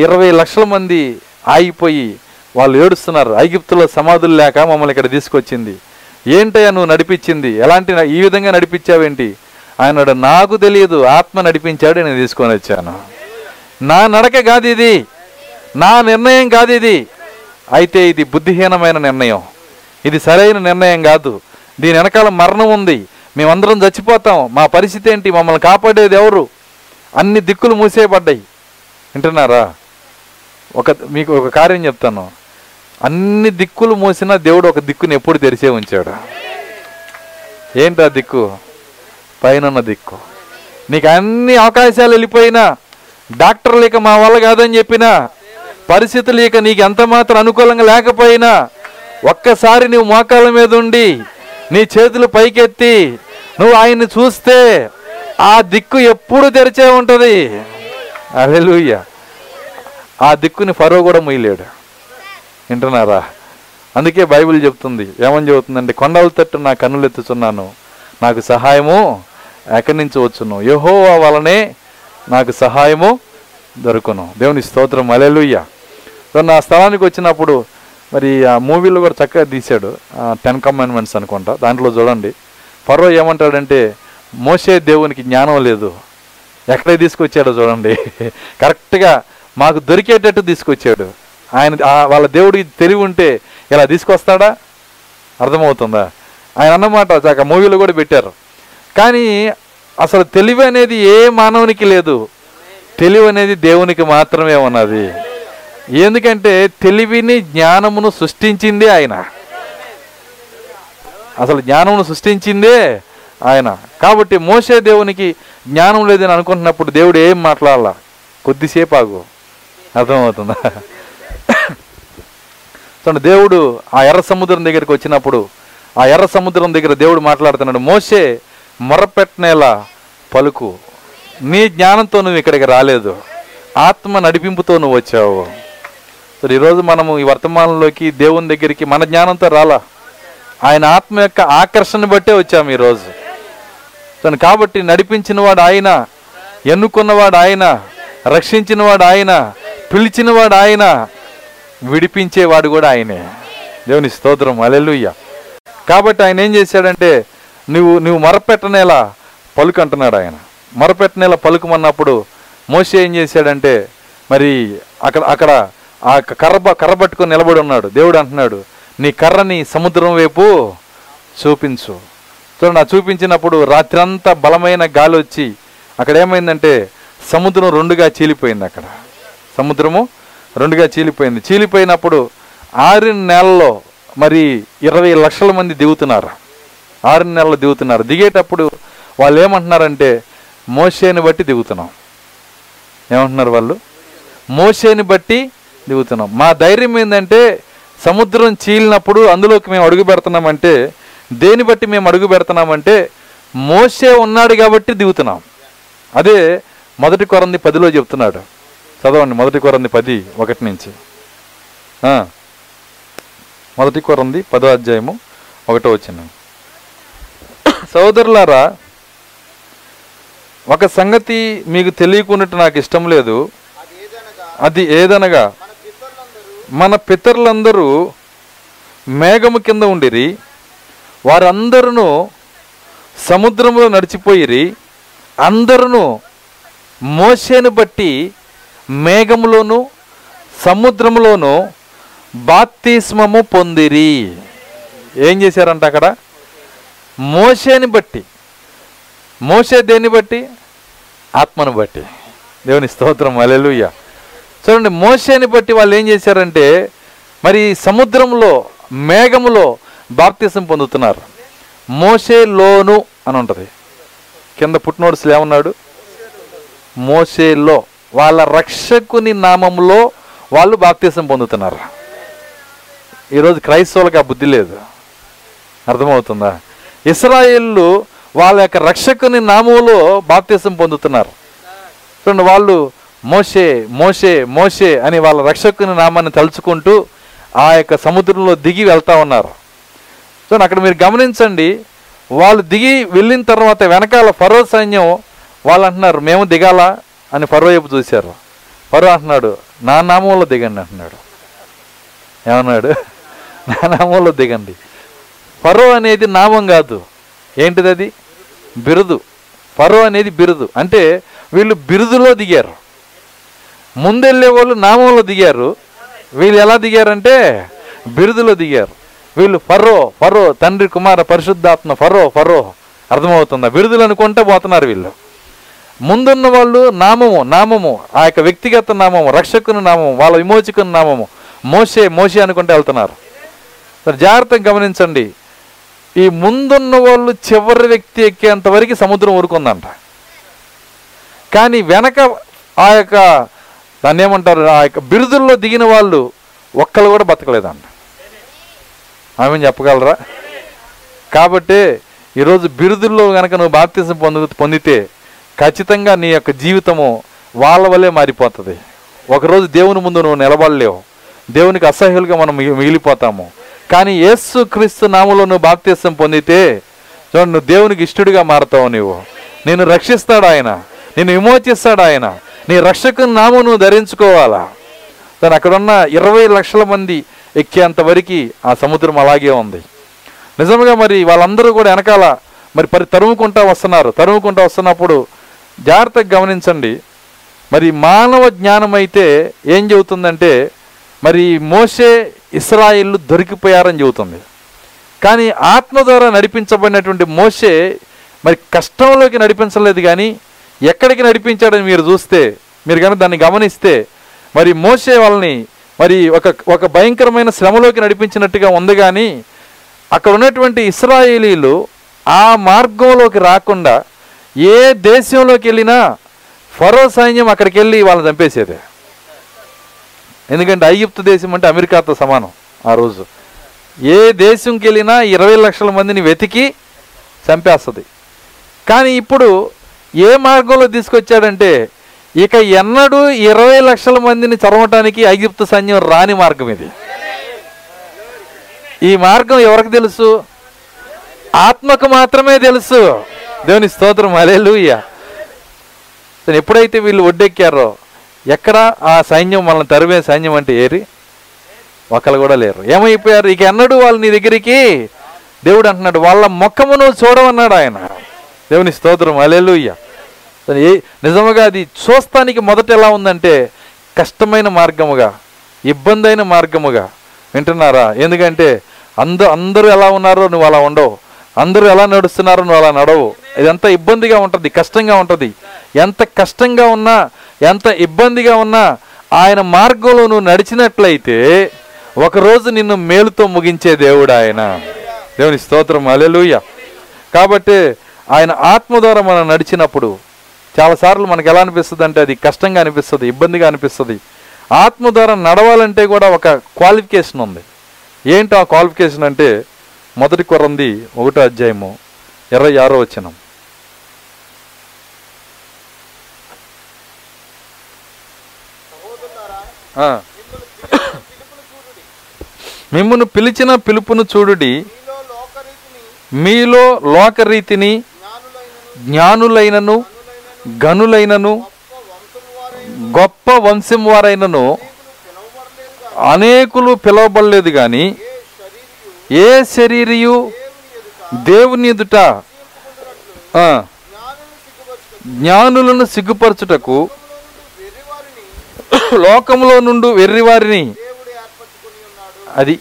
ఇరవై లక్షల మంది ఆగిపోయి వాళ్ళు ఏడుస్తున్నారు ఐగిప్తులో సమాధులు లేక మమ్మల్ని ఇక్కడ తీసుకొచ్చింది. ఏంటయ్యా నువ్వు నడిపించింది? ఎలాంటి ఈ విధంగా నడిపించావేంటి? ఆయన నాకు తెలియదు ఆత్మ నడిపించాడు నేను తీసుకొని వచ్చాను. నా నడక కాదు ఇది. నా నిర్ణయం కాదు ఇది. అయితే ఇది బుద్ధిహీనమైన నిర్ణయం. ఇది సరైన నిర్ణయం కాదు. దీని వెనకాల మరణం ఉంది. మేమందరం చచ్చిపోతాం. మా పరిస్థితి ఏంటి? మమ్మల్ని కాపాడేది ఎవరు? అన్ని దిక్కులు మూసేయబడ్డాయి. వింటున్నారా? ఒక మీకు ఒక కార్యం చెప్తాను. అన్ని దిక్కులు మూసినా దేవుడు ఒక దిక్కుని ఎప్పుడు తెరిచే ఉంచాడు. ఏంటి ఆ దిక్కు? పైన దిక్కు. నీకు అన్ని అవకాశాలు వెళ్ళిపోయినా డాక్టర్లు ఇక మా వల్ల కాదని చెప్పినా పరిస్థితులు ఇక నీకు ఎంత మాత్రం అనుకూలంగా లేకపోయినా ఒక్కసారి నువ్వు మోకాళ్ళ మీద ఉండి నీ చేతులు పైకెత్తి నువ్వు ఆయన్ని చూస్తే ఆ దిక్కు ఎప్పుడు తెరిచే ఉంటుంది. అలెలుయ్య ఆ దిక్కుని ఫరో కూడా మొయ్యలేడు. వింటున్నారా? అందుకే బైబిల్ చెప్తుంది. ఏమని చెబుతుందంటే కొండల తట్టు నా కన్నులు ఎత్తుచున్నాను నాకు సహాయము ఎక్కడి నుంచి వచ్చును? యహోవా వలనే నాకు సహాయము దొరుకును. దేవుని స్తోత్రం. అలెలుయ్య నా స్థలానికి వచ్చినప్పుడు మరి ఆ మూవీలో కూడా చక్కగా తీశాడు. టెన్ కమాండ్మెంట్స్ అనుకుంటా. దాంట్లో చూడండి. పర్వ ఏమంటాడంటే మోసే దేవునికి జ్ఞానం లేదు. ఎక్కడే తీసుకొచ్చాడో చూడండి. కరెక్ట్గా మాకు దొరికేటట్టు తీసుకొచ్చాడు. ఆయన వాళ్ళ దేవుడికి తెలివి ఉంటే ఇలా తీసుకొస్తాడా? అర్థమవుతుందా? ఆయన అన్నమాట చాక మూవీలో కూడా పెట్టారు. కానీ అసలు తెలివి అనేది ఏ మానవునికి లేదు. తెలివి అనేది దేవునికి మాత్రమే ఉన్నది. ఎందుకంటే తెలివిని జ్ఞానమును సృష్టించిందే ఆయన. అసలు జ్ఞానమును సృష్టించిందే ఆయన. కాబట్టి మోసే దేవునికి జ్ఞానం లేదని అనుకుంటున్నప్పుడు దేవుడు ఏం మాట్లాడాల? కొద్దిసేపు ఆగు. అర్థమవుతుందా? చూడండి దేవుడు ఆ ఎర్ర సముద్రం దగ్గరికి వచ్చినప్పుడు ఆ ఎర్ర సముద్రం దగ్గర దేవుడు మాట్లాడుతున్నాడు మోసే మొరపెట్టనేలా పలుకు. నీ జ్ఞానంతో నువ్వు ఇక్కడికి రాలేదు. ఆత్మ నడిపింపుతో నువ్వు వచ్చావు. సో ఈరోజు మనము ఈ వర్తమానంలోకి దేవుని దగ్గరికి మన జ్ఞానంతో రాలా? ఆయన ఆత్మ యొక్క ఆకర్షణ బట్టే వచ్చాము ఈరోజు. తను కాబట్టి నడిపించినవాడు ఆయన ఎన్నుకున్నవాడు ఆయన రక్షించినవాడు ఆయన పిలిచినవాడు ఆయన విడిపించేవాడు కూడా ఆయనే. దేవుని స్తోత్రం. అలెలుయ్య కాబట్టి ఆయన ఏం చేశాడంటే నువ్వు నువ్వు మరపెట్టనేలా పలుకు అంటున్నాడు ఆయన. మరపెట్టనేలా పలుకుమన్నప్పుడు మోసే ఏం చేశాడంటే మరి అక్కడ అక్కడ ఆ కర్ర కర్ర పట్టుకొని నిలబడి ఉన్నాడు. దేవుడు అంటున్నాడు నీ కర్రని సముద్రం వైపు చూపించు. చూడండి ఆ చూపించినప్పుడు రాత్రంతా బలమైన గాలి వచ్చి అక్కడ ఏమైందంటే సముద్రం రెండుగా చీలిపోయింది అక్కడ. సముద్రము రెండుగా చీలిపోయింది. చీలిపోయినప్పుడు ఆరు నెలల్లో మరి ఇరవై లక్షల మంది దిగుతున్నారు. ఆరు నెలలు దిగుతున్నారు. దిగేటప్పుడు వాళ్ళు ఏమంటున్నారంటే మోసేని బట్టి దిగుతున్నాం. ఏమంటున్నారు వాళ్ళు? మోసేని బట్టి దిగుతున్నాం. మా ధైర్యం ఏంటంటే సముద్రం చీలినప్పుడు అందులోకి మేము అడుగు పెడుతున్నామంటే దేని బట్టి మేము అడుగు పెడుతున్నామంటే మోసే ఉన్నాడు కాబట్టి దిగుతున్నాం. అదే మొదటి కొరంది పదిలో చెప్తున్నాడు. చదవండి మొదటి కొరంది పది ఒకటి నుంచి. మొదటి కొరంది పదో అధ్యాయము ఒకటో వచ్చిన సోదరులారా ఒక సంగతి మీకు తెలియకున్నట్టు నాకు ఇష్టం లేదు. అది ఏదనగా మన పితరులందరూ మన పితరులందరూ మేఘము కింద ఉండిరి వారందరూ సముద్రంలో నడిచిపోయిరి అందరూ మోసేను బట్టి మేఘములోను సముద్రములోను బాప్తిస్మము పొందిరి. ఏం చేశారంట అక్కడ? మోసేని బట్టి మోసే దేన్ని బట్టి? ఆత్మను బట్టి. దేవుని స్తోత్రం అలెలుయ్య చూడండి మోసేని బట్టి వాళ్ళు ఏం చేశారంటే మరి సముద్రంలో మేఘములో బాప్తిసం పొందుతున్నారు. మోషేలోను అని ఉంటుంది. కింద పుట్టినోడ్స్లో ఏమన్నాడు మోషేలో. వాళ్ళ రక్షకుని నామంలో వాళ్ళు బాప్తీసం పొందుతున్నారు. ఈరోజు క్రైస్తవులకు ఆ బుద్ధి లేదు. అర్థమవుతుందా? ఇస్రాయేళ్ళు వాళ్ళ యొక్క రక్షకుని నామంలో బాప్తీసం పొందుతున్నారు. చూడండి వాళ్ళు మోషే మోషే మోషే అని వాళ్ళ రక్షకుని నామాన్ని తలుచుకుంటూ ఆ యొక్క సముద్రంలో దిగి వెళ్తా ఉన్నారు. చూడండి అక్కడ మీరు గమనించండి వాళ్ళు దిగి వెళ్ళిన తర్వాత వెనకాల ఫరో సైన్యం వాళ్ళు అంటున్నారు మేము దిగాలా? అని పర్వ వైపు చూశారు. ఫరో అంటున్నాడు నా నామంలో దిగండి అంటున్నాడు. ఏమన్నాడు? నా నామంలో దిగండి. ఫరో అనేది నామం కాదు. ఏంటిది అది? బిరుదు. పర్వ అనేది బిరుదు. అంటే వీళ్ళు బిరుదులో దిగారు. ముందెళ్ళే వాళ్ళు నామంలో దిగారు. వీళ్ళు ఎలా దిగారంటే బిరుదులో దిగారు. వీళ్ళు ఫరో ఫరో తండ్రి కుమార పరిశుద్ధాత్మ ఫరో ఫరో. అర్థమవుతుందా? బిరుదులు అనుకుంటే పోతున్నారు వీళ్ళు. ముందున్న వాళ్ళు నామము నామము. ఆ యొక్క వ్యక్తిగత నామము రక్షకుని నామము వాళ్ళ విమోచకుని నామము. మోసే మోసే అనుకుంటే వెళ్తున్నారు. జాగ్రత్తగా గమనించండి. ఈ ముందున్న వాళ్ళు చివరి వ్యక్తి ఎక్కేంత వరకు సముద్రం ఊరుకుందంట. కానీ వెనక ఆ యొక్క దాన్ని ఏమంటారు? ఆ యొక్క బిరుదుల్లో దిగిన వాళ్ళు ఒక్కరు కూడా బతకలేదంట. ఆమె చెప్పగలరా? కాబట్టి ఈరోజు బిరుదుల్లో కనుక నువ్వు బాప్తిజం పొందు పొందితే ఖచ్చితంగా నీ యొక్క జీవితము వాళ్ళ వల్లే మారిపోతుంది. ఒకరోజు దేవుని ముందు నువ్వు నిలబడలేవు. దేవునికి అసహ్యులుగా మనం మిగిలిపోతాము. కానీ యేసు క్రీస్తు నామంలో నువ్వు బాప్తిసం పొందితే చూడండి నువ్వు దేవునికి ఇష్టడిగా మారుతావు నీవు. నేను రక్షిస్తాడు ఆయన. నేను విమోచిస్తాడు ఆయన. నీ రక్షకుని నామం నువ్వు ధరించుకోవాలా. దాని అక్కడున్న ఇరవై లక్షల మంది ఎక్కేంత వరకు ఆ సముద్రం అలాగే ఉంది. నిజంగా మరి వాళ్ళందరూ కూడా వెనకాల మరి పరి తరుముకుంటా వస్తున్నారు. తరుముకుంటా వస్తున్నప్పుడు జాగ్రత్తగా గమనించండి. మరి మానవ జ్ఞానం అయితే ఏం చెబుతుందంటే మరి మోసే ఇస్రాయిల్లు దొరికిపోయారని చెబుతుంది. కానీ ఆత్మ ద్వారా నడిపించబడినటువంటి మోసే మరి కష్టంలోకి నడిపించలేదు కానీ ఎక్కడికి నడిపించాడని మీరు చూస్తే మీరు కనుక దాన్ని గమనిస్తే మరి మోసే వాళ్ళని మరి ఒక ఒక భయంకరమైన శ్రమలోకి నడిపించినట్టుగా ఉంది కానీ అక్కడ ఉన్నటువంటి ఇస్రాయేలీలు ఆ మార్గంలోకి రాకుండా ఏ దేశంలోకి వెళ్ళినా ఫరో సైన్యం అక్కడికి వెళ్ళి వాళ్ళని చంపేసేదే. ఎందుకంటే ఐగుప్తు దేశం అంటే అమెరికాతో సమానం ఆ రోజు. ఏ దేశంకి వెళ్ళినా ఇరవై లక్షల మందిని వెతికి చంపేస్తుంది. కానీ ఇప్పుడు ఏ మార్గంలో తీసుకొచ్చాడంటే ఇక ఎన్నడూ ఇరవై లక్షల మందిని చదవటానికి ఐగుప్తు సైన్యం రాని మార్గం ఇది. ఈ మార్గం ఎవరికి తెలుసు? ఆత్మకు మాత్రమే తెలుసు. దేవుని స్తోత్రం అలేలుయ్య ఎప్పుడైతే వీళ్ళు ఒడ్డెక్కారో ఎక్కడ ఆ సైన్యం మనల్ని తరిమే సైన్యం అంటే ఏరి? ఒకళ్ళు కూడా లేరు. ఏమైపోయారు? ఇక ఎన్నడూ వాళ్ళు నీ దగ్గరికి దేవుడు అంటున్నాడు వాళ్ళ మొక్కమును చూడమన్నాడు ఆయన. దేవుని స్తోత్రం అలెలుయ్య ఏ నిజముగా అది చూస్తానికి మొదట ఎలా ఉందంటే కష్టమైన మార్గముగా ఇబ్బందైన మార్గముగా వింటున్నారా? ఎందుకంటే అంద అందరూ ఎలా ఉన్నారో నువ్వు అలా ఉండవు. అందరూ ఎలా నడుస్తున్నారు నువ్వు అలా నడవు. ఇదంతా ఇబ్బందిగా ఉంటుంది కష్టంగా ఉంటుంది. ఎంత కష్టంగా ఉన్నా ఎంత ఇబ్బందిగా ఉన్నా ఆయన మార్గంలో నువ్వు నడిచినట్లయితే ఒకరోజు నిన్ను మేలుతో ముగించే దేవుడు ఆయన. దేవుని స్తోత్రం అలెలుయ్య కాబట్టి ఆయన ఆత్మ ద్వారా మనం నడిచినప్పుడు చాలాసార్లు మనకు ఎలా అనిపిస్తుంది అంటే అది కష్టంగా అనిపిస్తుంది ఇబ్బందిగా అనిపిస్తుంది. ఆత్మ ద్వారా నడవాలంటే కూడా ఒక క్వాలిఫికేషన్ ఉంది. ఏంటి ఆ క్వాలిఫికేషన్ అంటే మొదటి కొరంది ఒకటో అధ్యాయము ఇరవై ఆరో ఆ, మిమ్మల్ని మిమ్మును పిలిచిన పిలుపును చూడుడి. మీలో లోకరీతిని జ్ఞానులైనను గనులైనను గొప్ప వంశం వారైనను అనేకులు పిలవబడలేదు కానీ ఏ శరీరయు దేవుని ఎదుట జ్ఞానులను సిగ్గుపరచుటకు లోకంలో నుండి వెర్రివారిని అది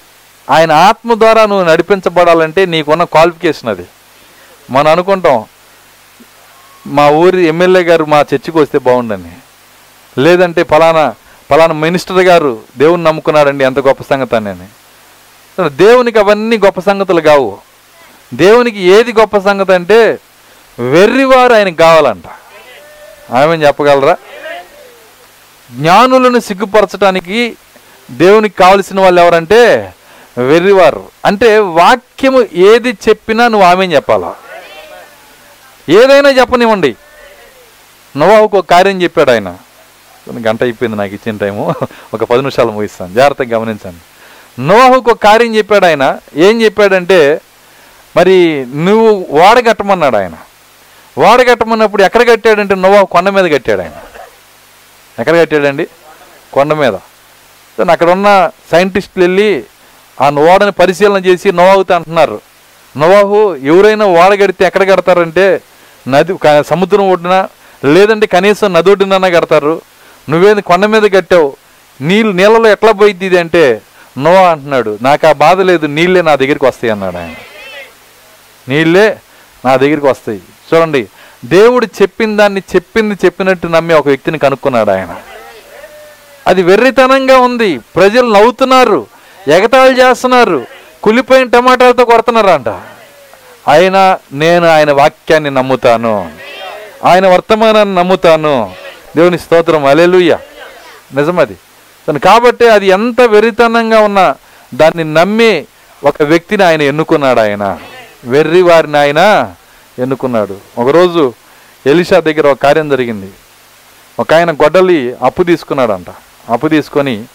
ఆయన ఆత్మ ద్వారా నువ్వు నడిపించబడాలంటే నీకున్న క్వాలిఫికేషన్ అది. మనం అనుకుంటాం మా ఊరి ఎమ్మెల్యే గారు మా చర్చికి వస్తే బాగుండని. లేదంటే ఫలానా ఫలానా మినిస్టర్ గారు దేవుని నమ్ముకున్నాడండి ఎంత గొప్ప సంగతి అని. దేవునికి అవన్నీ గొప్ప సంగతులు కావు. దేవునికి ఏది గొప్ప సంగతి అంటే వెర్రివారు ఆయనకు కావాలంట. ఆమె చెప్పగలరా? జ్ఞానులను సిగ్గుపరచడానికి దేవునికి కావలసిన వాళ్ళు ఎవరంటే వెర్రివారు. అంటే వాక్యము ఏది చెప్పినా నువ్వు ఆమె చెప్పాలా? ఏదైనా చెప్పనివ్వండి. నోవాహుకు ఒక కార్యం చెప్పాడు ఆయన. కొన్ని గంట అయిపోయింది నాకు ఇచ్చిన టైము. ఒక పది నిమిషాలు ముగిస్తాను. జాగ్రత్తగా గమనించండి. నోవాహుకు కార్యం చెప్పాడు ఆయన. ఏం చెప్పాడంటే మరి నువ్వు ఓడ కట్టమన్నాడు ఆయన. ఓడ కట్టమన్నప్పుడు ఎక్కడ కట్టాడంటే నోవాహు కొండ మీద కట్టాడు ఆయన. ఎక్కడ కట్టాడండి? కొండ మీద. సో అక్కడ ఉన్న సైంటిస్టులు వెళ్ళి ఆ నోవాడని పరిశీలన చేసి నోవాహుతో అంటున్నారు. నోవాహు ఎవరైనా ఓడ కడితే ఎక్కడ కడతారంటే నది సముద్రం ఒడ్డున లేదంటే కనీసం నది ఒడ్డునన్నా కడతారు. నువ్వేది కొండ మీద కట్టావు? నీళ్ళు నీళ్ళలో ఎట్లా పోయిద్ది ఇది అంటే నో అంటున్నాడు నాకు ఆ బాధ లేదు నీళ్ళే నా దగ్గరికి వస్తాయి అన్నాడు ఆయన. నీళ్ళే నా దగ్గరికి వస్తాయి. చూడండి దేవుడు చెప్పిన దాన్ని చెప్పింది చెప్పినట్టు నమ్మి ఒక వ్యక్తిని కనుక్కున్నాడు ఆయన. అది వెర్రితనంగా ఉంది. ప్రజలు నవ్వుతున్నారు ఎగతాళి చేస్తున్నారు కులిపోయిన టమాటాలతో కొడుతున్నారంట. ఆయన నేను ఆయన వాక్యాన్ని నమ్ముతాను. ఆయన వర్తమానాన్ని నమ్ముతాను. దేవుని స్తోత్రం. అలెలుయ్య నిజమది. కాబట్టి అది ఎంత వెర్రితనంగా ఉన్నా దాన్ని నమ్మి ఒక వ్యక్తిని ఆయన ఎన్నుకున్నాడు ఆయన. వెర్రి వారిని ఆయన ఎన్నుకున్నాడు. ఒకరోజు ఎలిషా దగ్గర ఒక కార్యం జరిగింది. ఒక ఆయన గొడ్డలి అప్పు తీసుకున్నాడంట. అప్పు తీసుకొని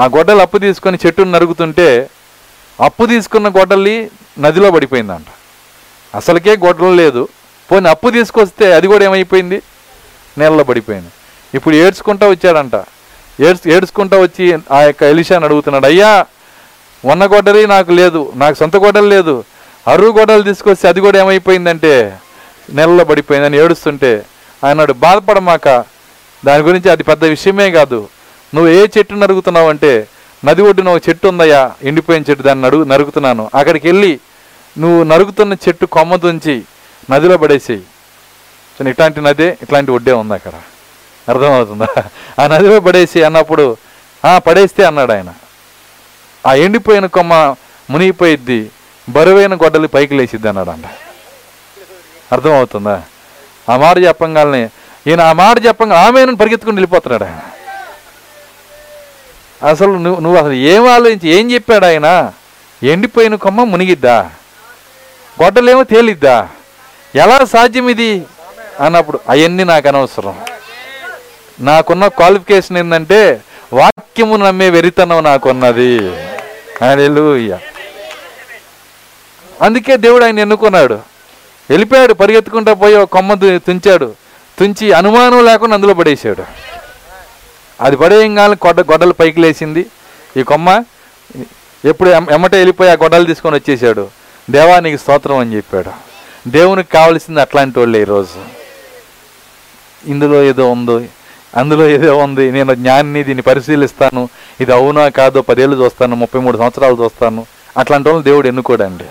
ఆ గొడ్డలి అప్పు తీసుకొని చెట్టును నరుగుతుంటే అప్పు తీసుకున్న గొడ్డలి నదిలో పడిపోయిందంట. అసలుకే గొడ్డలు లేదు. పోనీ అప్పు తీసుకొస్తే అది కూడా ఏమైపోయింది? నీళ్ళలో పడిపోయింది. ఇప్పుడు ఏడ్చుకుంటా వచ్చాడంట. ఏడ్చు ఏడ్చుకుంటా వచ్చి ఆ యొక్క ఎలిషాని అడుగుతున్నాడు అయ్యా ఉన్న గొడ్డలి నాకు లేదు నాకు సొంత గొడ్డలు లేదు. అరువు గొడ్డలు తీసుకొస్తే అది కూడా ఏమైపోయిందంటే నెలలో పడిపోయిందని ఏడుస్తుంటే ఆయనాడు బాధపడమాక దాని గురించి అది పెద్ద విషయమే కాదు. నువ్వు ఏ చెట్టు నరుగుతున్నావు అంటే నది ఒడ్డున ఒక చెట్టు ఉందయ్యా ఎండిపోయిన చెట్టు దాన్ని నడుగు నరుగుతున్నాను. అక్కడికి వెళ్ళి నువ్వు నరుగుతున్న చెట్టు కొమ్మ తుంచి నదిలో పడేసేయి. ఇట్లాంటి నదే ఇట్లాంటి ఒడ్డే ఉంది అక్కడ. అర్థమవుతుందా? ఆ నదిలో పడేసి అన్నప్పుడు "ఆ, పడేస్తే అన్నాడు ఆయన. ఆ ఎండిపోయిన కొమ్మ మునిగిపోయిద్ది బరువైన గొడ్డలి పైకి లేచిద్ది అన్నాడు అంట అర్థమవుతుందా? ఆ మాట చెప్పంగానే ఈయన ఆ మాట చెప్పంగా ఆమెను పరిగెత్తుకుని వెళ్ళిపోతున్నాడు ఆయన. అసలు నువ్వు నువ్వు అసలు ఏం ఆలోచించి ఏం చెప్పాడు ఆయన? ఎండిపోయిన కొమ్మ మునిగిద్దా? గొడ్డలేమో తేలిద్దా? ఎలా సాధ్యం ఇది? అన్నప్పుడు అవన్నీ నాకు అనవసరం. నాకున్న క్వాలిఫికేషన్ ఏంటంటే వాక్యము నమ్మే వెరితనం నాకున్నది. హల్లెలూయా అందుకే దేవుడు ఆయన ఎన్నుకున్నాడు. వెళ్ళిపోయాడు పరిగెత్తుకుంటా పోయి ఒక కొమ్మ తుంచాడు. తుంచి అనుమానం లేకుండా అందులో పడేసాడు అది పడేయంగానే గొడ్డ గొడ్డలు పైకి లేచింది. ఈ కొమ్మ ఎప్పుడు ఎమ్మట వెళ్ళిపోయి ఆ గొడ్డలు తీసుకొని వచ్చేసాడు. దేవా నీకు స్తోత్రం అని చెప్పాడు. దేవునికి కావలసింది అట్లాంటి వాళ్ళే ఈరోజు. ఇందులో ఏదో ఉందో అందులో ఏదో ఉంది నేను జ్ఞాన్ని దీన్ని పరిశీలిస్తాను ఇది అవునా కాదో పదేళ్ళు చూస్తాను ముప్పై మూడు సంవత్సరాలు చూస్తాను. అట్లాంటి వాళ్ళని దేవుడు ఎన్నుకోడండి.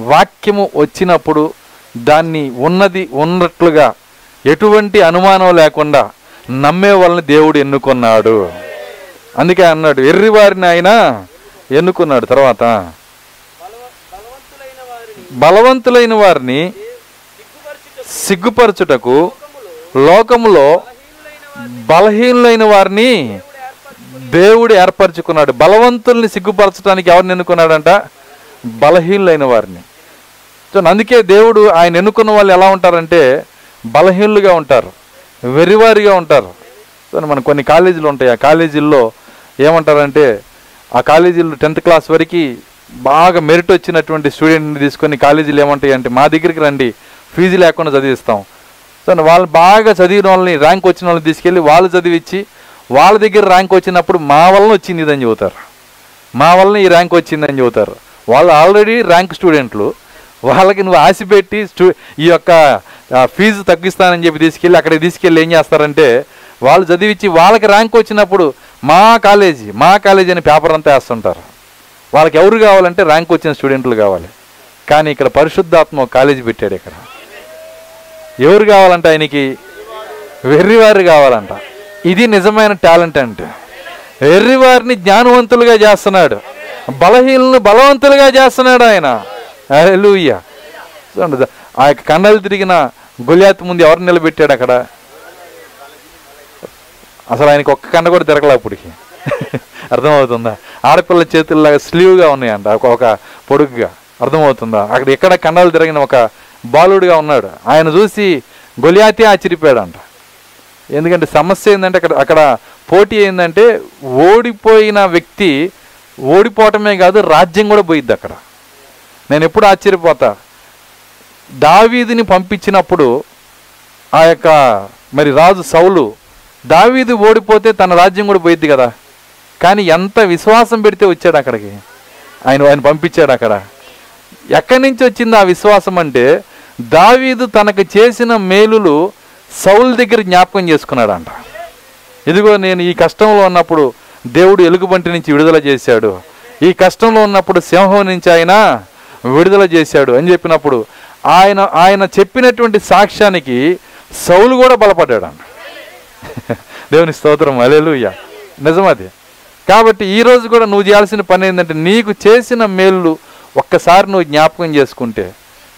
వాక్యము వచ్చినప్పుడు దాన్ని ఉన్నది ఉన్నట్లుగా ఎటువంటి అనుమానం లేకుండా నమ్మే వాళ్ళని దేవుడు ఎన్నుకున్నాడు. అందుకే అన్నాడు ఎర్రివారిని ఆయన ఎన్నుకున్నాడు. తర్వాత బలవంతులైన వారిని సిగ్గుపరచుటకు లోకములో బలహీనులైన వారిని దేవుడు ఏర్పరచుకున్నాడు. బలవంతుల్ని సిగ్గుపరచడానికి ఎవరిని ఎన్నుకున్నాడంట? బలహీనులైన వారిని. సో అందుకే దేవుడు ఆయన ఎన్నుకున్న వాళ్ళు ఎలా ఉంటారంటే బలహీనులుగా ఉంటారు వెరివారిగా ఉంటారు. సో మన కొన్ని కాలేజీలు ఉంటాయి. ఆ కాలేజీల్లో ఏమంటారంటే ఆ కాలేజీలో టెన్త్ క్లాస్ వరకు బాగా మెరిట్ వచ్చినటువంటి స్టూడెంట్ని తీసుకొని కాలేజీలు ఏమంటాయి అంటే మా దగ్గరికి రండి ఫీజు లేకుండా చదివిస్తాం. సో వాళ్ళు బాగా చదివిన వాళ్ళని ర్యాంక్ వచ్చిన వాళ్ళని తీసుకెళ్ళి వాళ్ళు చదివించి వాళ్ళ దగ్గర ర్యాంక్ వచ్చినప్పుడు మా వలన వచ్చింది ఇదని చెబుతారు. మా వలన ఈ ర్యాంక్ వచ్చిందని చెబుతారు. వాళ్ళు ఆల్రెడీ ర్యాంక్ స్టూడెంట్లు వాళ్ళకి నువ్వు ఆశపెట్టి స్టూ ఈ యొక్క ఫీజు తగ్గిస్తానని చెప్పి తీసుకెళ్ళి అక్కడికి తీసుకెళ్ళి ఏం చేస్తారంటే వాళ్ళు చదివించి వాళ్ళకి ర్యాంక్ వచ్చినప్పుడు మా కాలేజీ మా కాలేజీ అని పేపర్ అంతా వేస్తుంటారు. వాళ్ళకి ఎవరు కావాలంటే ర్యాంక్ వచ్చిన స్టూడెంట్లు కావాలి. కానీ ఇక్కడ పరిశుద్ధాత్మ కాలేజీ పెట్టాడు ఇక్కడ. ఎవరు కావాలంట ఆయనకి? వెర్రివారు కావాలంట. ఇది నిజమైన టాలెంట్ అంటే. వెర్రివారిని జ్ఞానవంతులుగా చేస్తున్నాడు. బలహీనను బలవంతులుగా చేస్తున్నాడు ఆయన. లూయ చూడండి ఆ యొక్క కండలు తిరిగిన గుళ్యాత్ ముందు ఎవరు నిలబెట్టాడు అక్కడ? అసలు ఆయనకి ఒక్క కండ కూడా తిరగలే అప్పటికి. అర్థమవుతుందా? ఆడపిల్ల చేతుల్లాగా స్లీవ్గా ఉన్నాయంట ఒక ఒక పొడుగుగా. అర్థమవుతుందా? అక్కడ ఎక్కడ కండాలు తిరిగిన ఒక బాలుడిగా ఉన్నాడు. ఆయన చూసి గొలియాతే ఆశ్చర్యపోయాడంట. ఎందుకంటే సమస్య ఏంటంటే అక్కడ అక్కడ పోటీ ఏంటంటే ఓడిపోయిన వ్యక్తి ఓడిపోవటమే కాదు రాజ్యం కూడా పోయిద్ది అక్కడ. నేను ఎప్పుడు ఆశ్చర్యపోతా? దావీదిని పంపించినప్పుడు ఆ యొక్క మరి రాజు సౌలు దావీది ఓడిపోతే తన రాజ్యం కూడా పోయిద్ది కదా. కానీ ఎంత విశ్వాసం పెడితే వచ్చాడు అక్కడికి? ఆయన ఆయన పంపించాడు అక్కడ. ఎక్కడి నుంచి వచ్చింది ఆ విశ్వాసం అంటే దావీదు తనకు చేసిన మేలులు సౌలు దగ్గర జ్ఞాపకం చేసుకున్నాడంట. ఇదిగో నేను ఈ కష్టంలో ఉన్నప్పుడు దేవుడు ఎలుగుబంటి నుంచి విడుదల చేశాడు. ఈ కష్టంలో ఉన్నప్పుడు సింహం నుంచి ఆయన విడుదల చేశాడు అని చెప్పినప్పుడు ఆయన ఆయన చెప్పినటువంటి సాక్ష్యానికి సౌలు కూడా బలపడ్డాడు అన్న దేవుని స్తోత్రం అలెలుయ్య నిజమది కాబట్టి ఈరోజు కూడా నువ్వు చేయాల్సిన పని ఏంటంటే నీకు చేసిన మేలు ఒక్కసారి నువ్వు జ్ఞాపకం చేసుకుంటే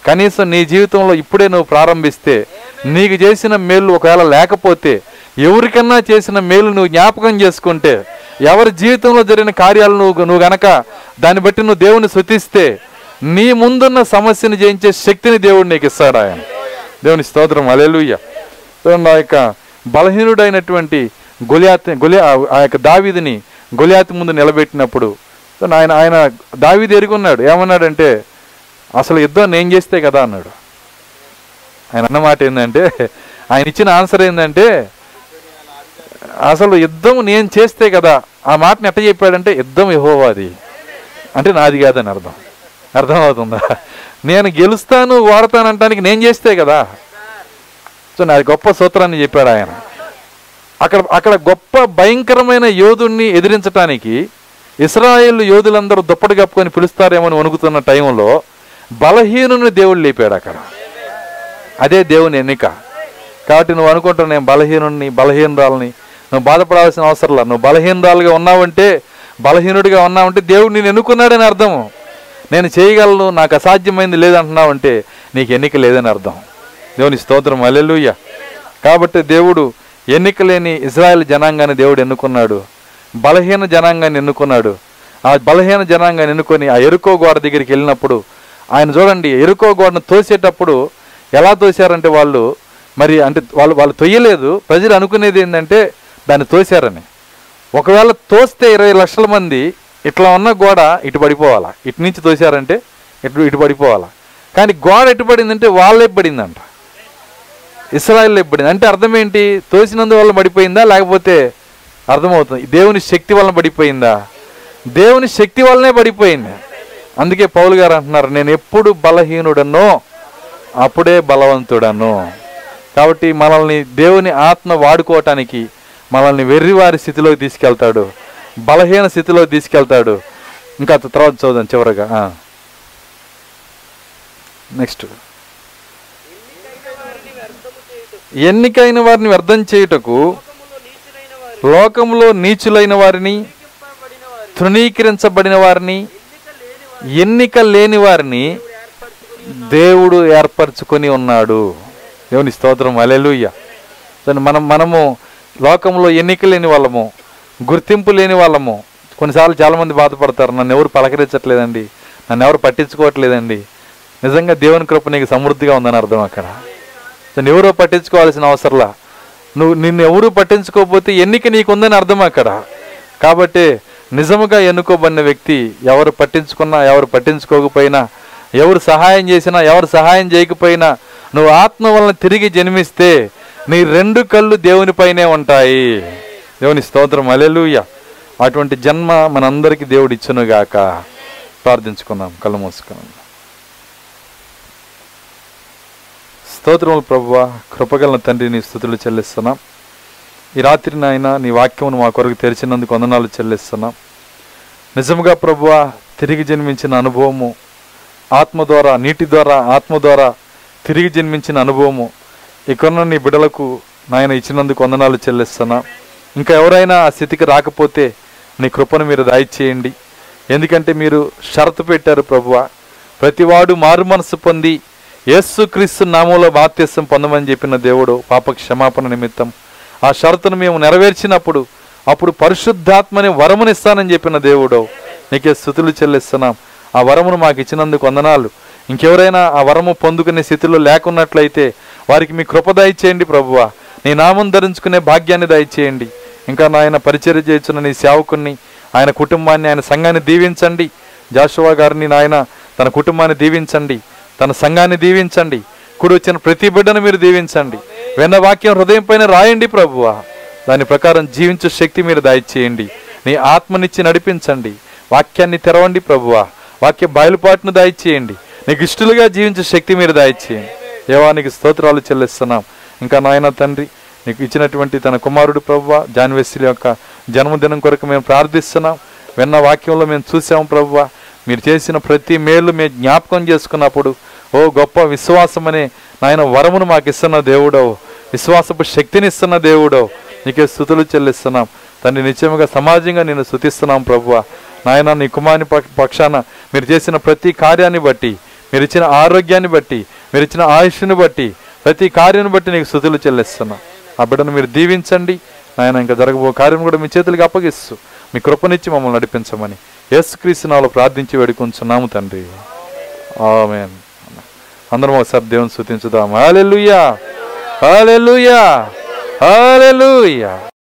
కనీసం నీ జీవితంలో ఇప్పుడే నువ్వు ప్రారంభిస్తే నీకు చేసిన మేలు ఒకవేళ లేకపోతే ఎవరికన్నా చేసిన మేలు నువ్వు జ్ఞాపకం చేసుకుంటే ఎవరి జీవితంలో జరిగిన కార్యాలు నువ్వు నువ్వు గనక దాన్ని బట్టి నువ్వు దేవుని శృతిస్తే నీ ముందున్న సమస్యను జయించే శక్తిని దేవుడు నీకు ఇస్తాడు ఆయన. దేవుని స్తోత్రం. అలెలుయ్య చూడండి ఆ యొక్క బలహీనుడైనటువంటి గొలియాత్ గొలి ఆ యొక్క దావీదిని గొలియాత్ ముందు నిలబెట్టినప్పుడు ఆయన ఆయన దావీది ఎరుగున్నాడు. ఏమన్నాడంటే అసలు యుద్ధం నేను చేస్తే కదా అన్నాడు. ఆయన అన్న మాట ఏంటంటే ఆయన ఇచ్చిన ఆన్సర్ ఏంటంటే అసలు యుద్ధం నేను చేస్తే కదా ఆ మాటని ఎట్ట చెప్పాడంటే యుద్ధం యెహోవాది. అంటే నాది కాదని అర్థం. అర్థమవుతుందా? నేను గెలుస్తాను వాడతాను అంటానికి నేను చేస్తే కదా. సో నాది గొప్ప సూత్రాన్ని చెప్పాడు ఆయన. అక్కడ అక్కడ గొప్ప భయంకరమైన యోధుణ్ణి ఎదిరించటానికి ఇస్రాయేల్ యోధులందరూ దుప్పటి కప్పుకొని పిలుస్తారేమో అని వణుకుతున్న టైంలో బలహీనుని దేవుడు లేపాడు అక్కడ. అదే దేవుని ఎన్నిక. కాబట్టి నువ్వు అనుకుంటావు నేను బలహీనుని బలహీనరాలని. నువ్వు బాధపడాల్సిన అవసరంలా నువ్వు బలహీనరాలుగా ఉన్నావంటే బలహీనుడిగా ఉన్నావంటే దేవుడు నేను ఎన్నుకున్నాడని అర్థం. నేను చేయగలను నాకు అసాధ్యమైంది లేదంటున్నావంటే నీకు ఎన్నిక లేదని అర్థం. దేవుని స్తోత్రం. అల్లెలుయ్య కాబట్టి దేవుడు ఎన్నిక లేని ఇజ్రాయెల్ జనాంగాన్ని దేవుడు ఎన్నుకున్నాడు. బలహీన జనాంగాన్ని ఎన్నుకున్నాడు. ఆ బలహీన జనాంగాన్ని ఎన్నుకొని ఆ ఎరుకో గోడ దగ్గరికి వెళ్ళినప్పుడు ఆయన చూడండి ఎరుకో గోడను తోసేటప్పుడు ఎలా తోశారంటే వాళ్ళు మరి అంటే వాళ్ళు వాళ్ళు తొయ్యలేదు. ప్రజలు అనుకునేది ఏంటంటే దాన్ని తోశారని. ఒకవేళ తోస్తే ఇరవై లక్షల మంది ఇట్లా ఉన్న గోడ ఇటు పడిపోవాలా? ఇటు నుంచి తోశారంటే ఇటు ఇటు పడిపోవాలా? కానీ గోడ ఎటు పడిందంటే వాళ్ళే పడిందంట. ఇస్రాయల్ పడింది? అంటే అర్థం ఏంటి? తోసినందువల్ల పడిపోయిందా? లేకపోతే అర్థమవుతుంది. దేవుని శక్తి వలన పడిపోయిందా? దేవుని శక్తి వల్లనే పడిపోయింది. అందుకే పౌలు గారు అంటున్నారు నేను ఎప్పుడు బలహీనుడనో అప్పుడే బలవంతుడను. కాబట్టి మనల్ని దేవుని ఆత్మ వాడుకోవటానికి మనల్ని వెర్రివారి స్థితిలోకి తీసుకెళ్తాడు బలహీన స్థితిలోకి తీసుకెళ్తాడు. ఇంకా తర్వాత చూద్దాం చివరగా. నెక్స్ట్ ఎన్నికైన వారిని వ్యర్థం చేయుటకు లోకంలో నీచులైన వారిని తృణీకరించబడిన వారిని ఎన్నిక లేని వారిని దేవుడు ఏర్పరచుకొని ఉన్నాడు. దేవుని స్తోత్రం. అలెలుయ్య మనం మనము లోకంలో ఎన్నిక లేని వాళ్ళము గుర్తింపు లేని వాళ్ళము. కొన్నిసార్లు చాలామంది బాధపడతారు నన్ను ఎవరు పలకరించట్లేదండి నన్ను ఎవరు పట్టించుకోవట్లేదండి. నిజంగా దేవుని కృప నీకు సమృద్ధిగా ఉందని అర్థం అక్కడ. నన్ను ఎవరో పట్టించుకోవాల్సిన అవసరంలా. నువ్వు నిన్ను ఎవరు పట్టించుకోకపోతే ఎన్నిక నీకుందని అర్థం అక్కడ. కాబట్టి నిజముగా ఎన్నుకోబడిన వ్యక్తి ఎవరు పట్టించుకున్నా ఎవరు పట్టించుకోకపోయినా ఎవరు సహాయం చేసినా ఎవరు సహాయం చేయకపోయినా నువ్వు ఆత్మ వలన తిరిగి జన్మిస్తే నీ రెండు కళ్ళు దేవునిపైనే ఉంటాయి. దేవుని స్తోత్రం. అలెలుయ్య అటువంటి జన్మ మనందరికీ దేవుడు ఇచ్చునుగాక. ప్రార్థించుకున్నాం కళ్ళు మూసుకున్నాం స్తోత్రములు ప్రభువ కృపగలన తండ్రి నీ స్థుతులు చెల్లిస్తున్నాం. ఈ రాత్రి నాయన నీ వాక్యమును మా కొరకు తెరిచినందుకు వందనాలు చెల్లిస్తున్నాం. నిజముగా ప్రభువ తిరిగి జన్మించిన అనుభవము ఆత్మ ద్వారా నీటి ద్వారా ఆత్మ ద్వారా తిరిగి జన్మించిన అనుభవము ఇక్కడున్న నీ బిడలకు నాయన ఇచ్చినందుకు వందనాలు చెల్లిస్తున్నా. ఇంకా ఎవరైనా ఆ స్థితికి రాకపోతే నీ కృపను మీరు దయచేయండి ఎందుకంటే మీరు షరతు పెట్టారు ప్రభువ. ప్రతివాడు మారు మనసు పొంది యేసుక్రీస్తు నామంలో బాప్త్యసం పొందమని చెప్పిన దేవుడు పాప క్షమాపణ నిమిత్తం ఆ షరతును మేము నెరవేర్చినప్పుడు అప్పుడు పరిశుద్ధాత్మని వరమునిస్తానని చెప్పిన దేవుడు నీకే స్థుతులు చెల్లిస్తున్నాం. ఆ వరమును మాకు ఇచ్చినందుకు వందనాలు. ఇంకెవరైనా ఆ వరము పొందుకునే స్థితిలో లేకున్నట్లయితే వారికి మీ కృప దయచేయండి ప్రభువా. నీ నామం ధరించుకునే భాగ్యాన్ని దయచేయండి. ఇంకా నాయన పరిచర్య చేస్తున్న నీ సేవకుని ఆయన కుటుంబాన్ని ఆయన సంఘాన్ని దీవించండి. జాషువా గారిని నాయన తన కుటుంబాన్ని దీవించండి. తన సంఘాన్ని దీవించండి. కుడి వచ్చిన ప్రతి బిడ్డను మీరు దీవించండి. విన్న వాక్యం హృదయం పైన రాయండి ప్రభువ. దాని ప్రకారం జీవించే శక్తి మీరు దయచేయండి. నీ ఆత్మనిచ్చి నడిపించండి. వాక్యాన్ని తెరవండి ప్రభువ. వాక్య బయలుపాటును దయచేయండి. నీకు ఇష్టలుగా జీవించే శక్తి మీరు దయచేయండి. దేవానికి స్తోత్రాలు చెల్లిస్తున్నాం. ఇంకా నాయన తండ్రి నీకు ఇచ్చినటువంటి తన కుమారుడు ప్రభువ జాన్వెస్సీ యొక్క జన్మదినం కొరకు మేము ప్రార్థిస్తున్నాం. విన్న వాక్యంలో మేము చూసాం ప్రభువ. మీరు చేసిన ప్రతి మేలు మేము జ్ఞాపకం చేసుకున్నప్పుడు ఓ గొప్ప విశ్వాసమని నాయన వరమును మాకు ఇస్తున్న దేవుడో విశ్వాసపు శక్తిని ఇస్తున్న దేవుడో నీకే స్థుతులు చెల్లిస్తున్నాం. తండ్రి నిత్యముగా సమాజంగా నేను స్థుతిస్తున్నాం ప్రభువ. నాయన నీ కుమారుని పక్ష- పక్షాన మీరు చేసిన ప్రతి కార్యాన్ని బట్టి మీరు ఇచ్చిన ఆరోగ్యాన్ని బట్టి మీరు ఇచ్చిన ఆయుష్ని బట్టి ప్రతి కార్యాన్ని బట్టి నీకు స్థుతులు చెల్లిస్తున్నా. ఆ బిడ్డను మీరు దీవించండి. నాయన ఇంకా జరగబో కార్యం కూడా మీ చేతులకు అప్పగిస్తూ మీ కృపనిచ్చి మమ్మల్ని నడిపించమని. యేసుక్రీస్తు నాలో ప్రార్థించి వేడుకుంటున్నాము తండ్రి. ఆమెన్. అందరం ఒకసారి దేవుని స్థుతించుదాం హాలెలూయా హాలెలూయా హాలెలూయా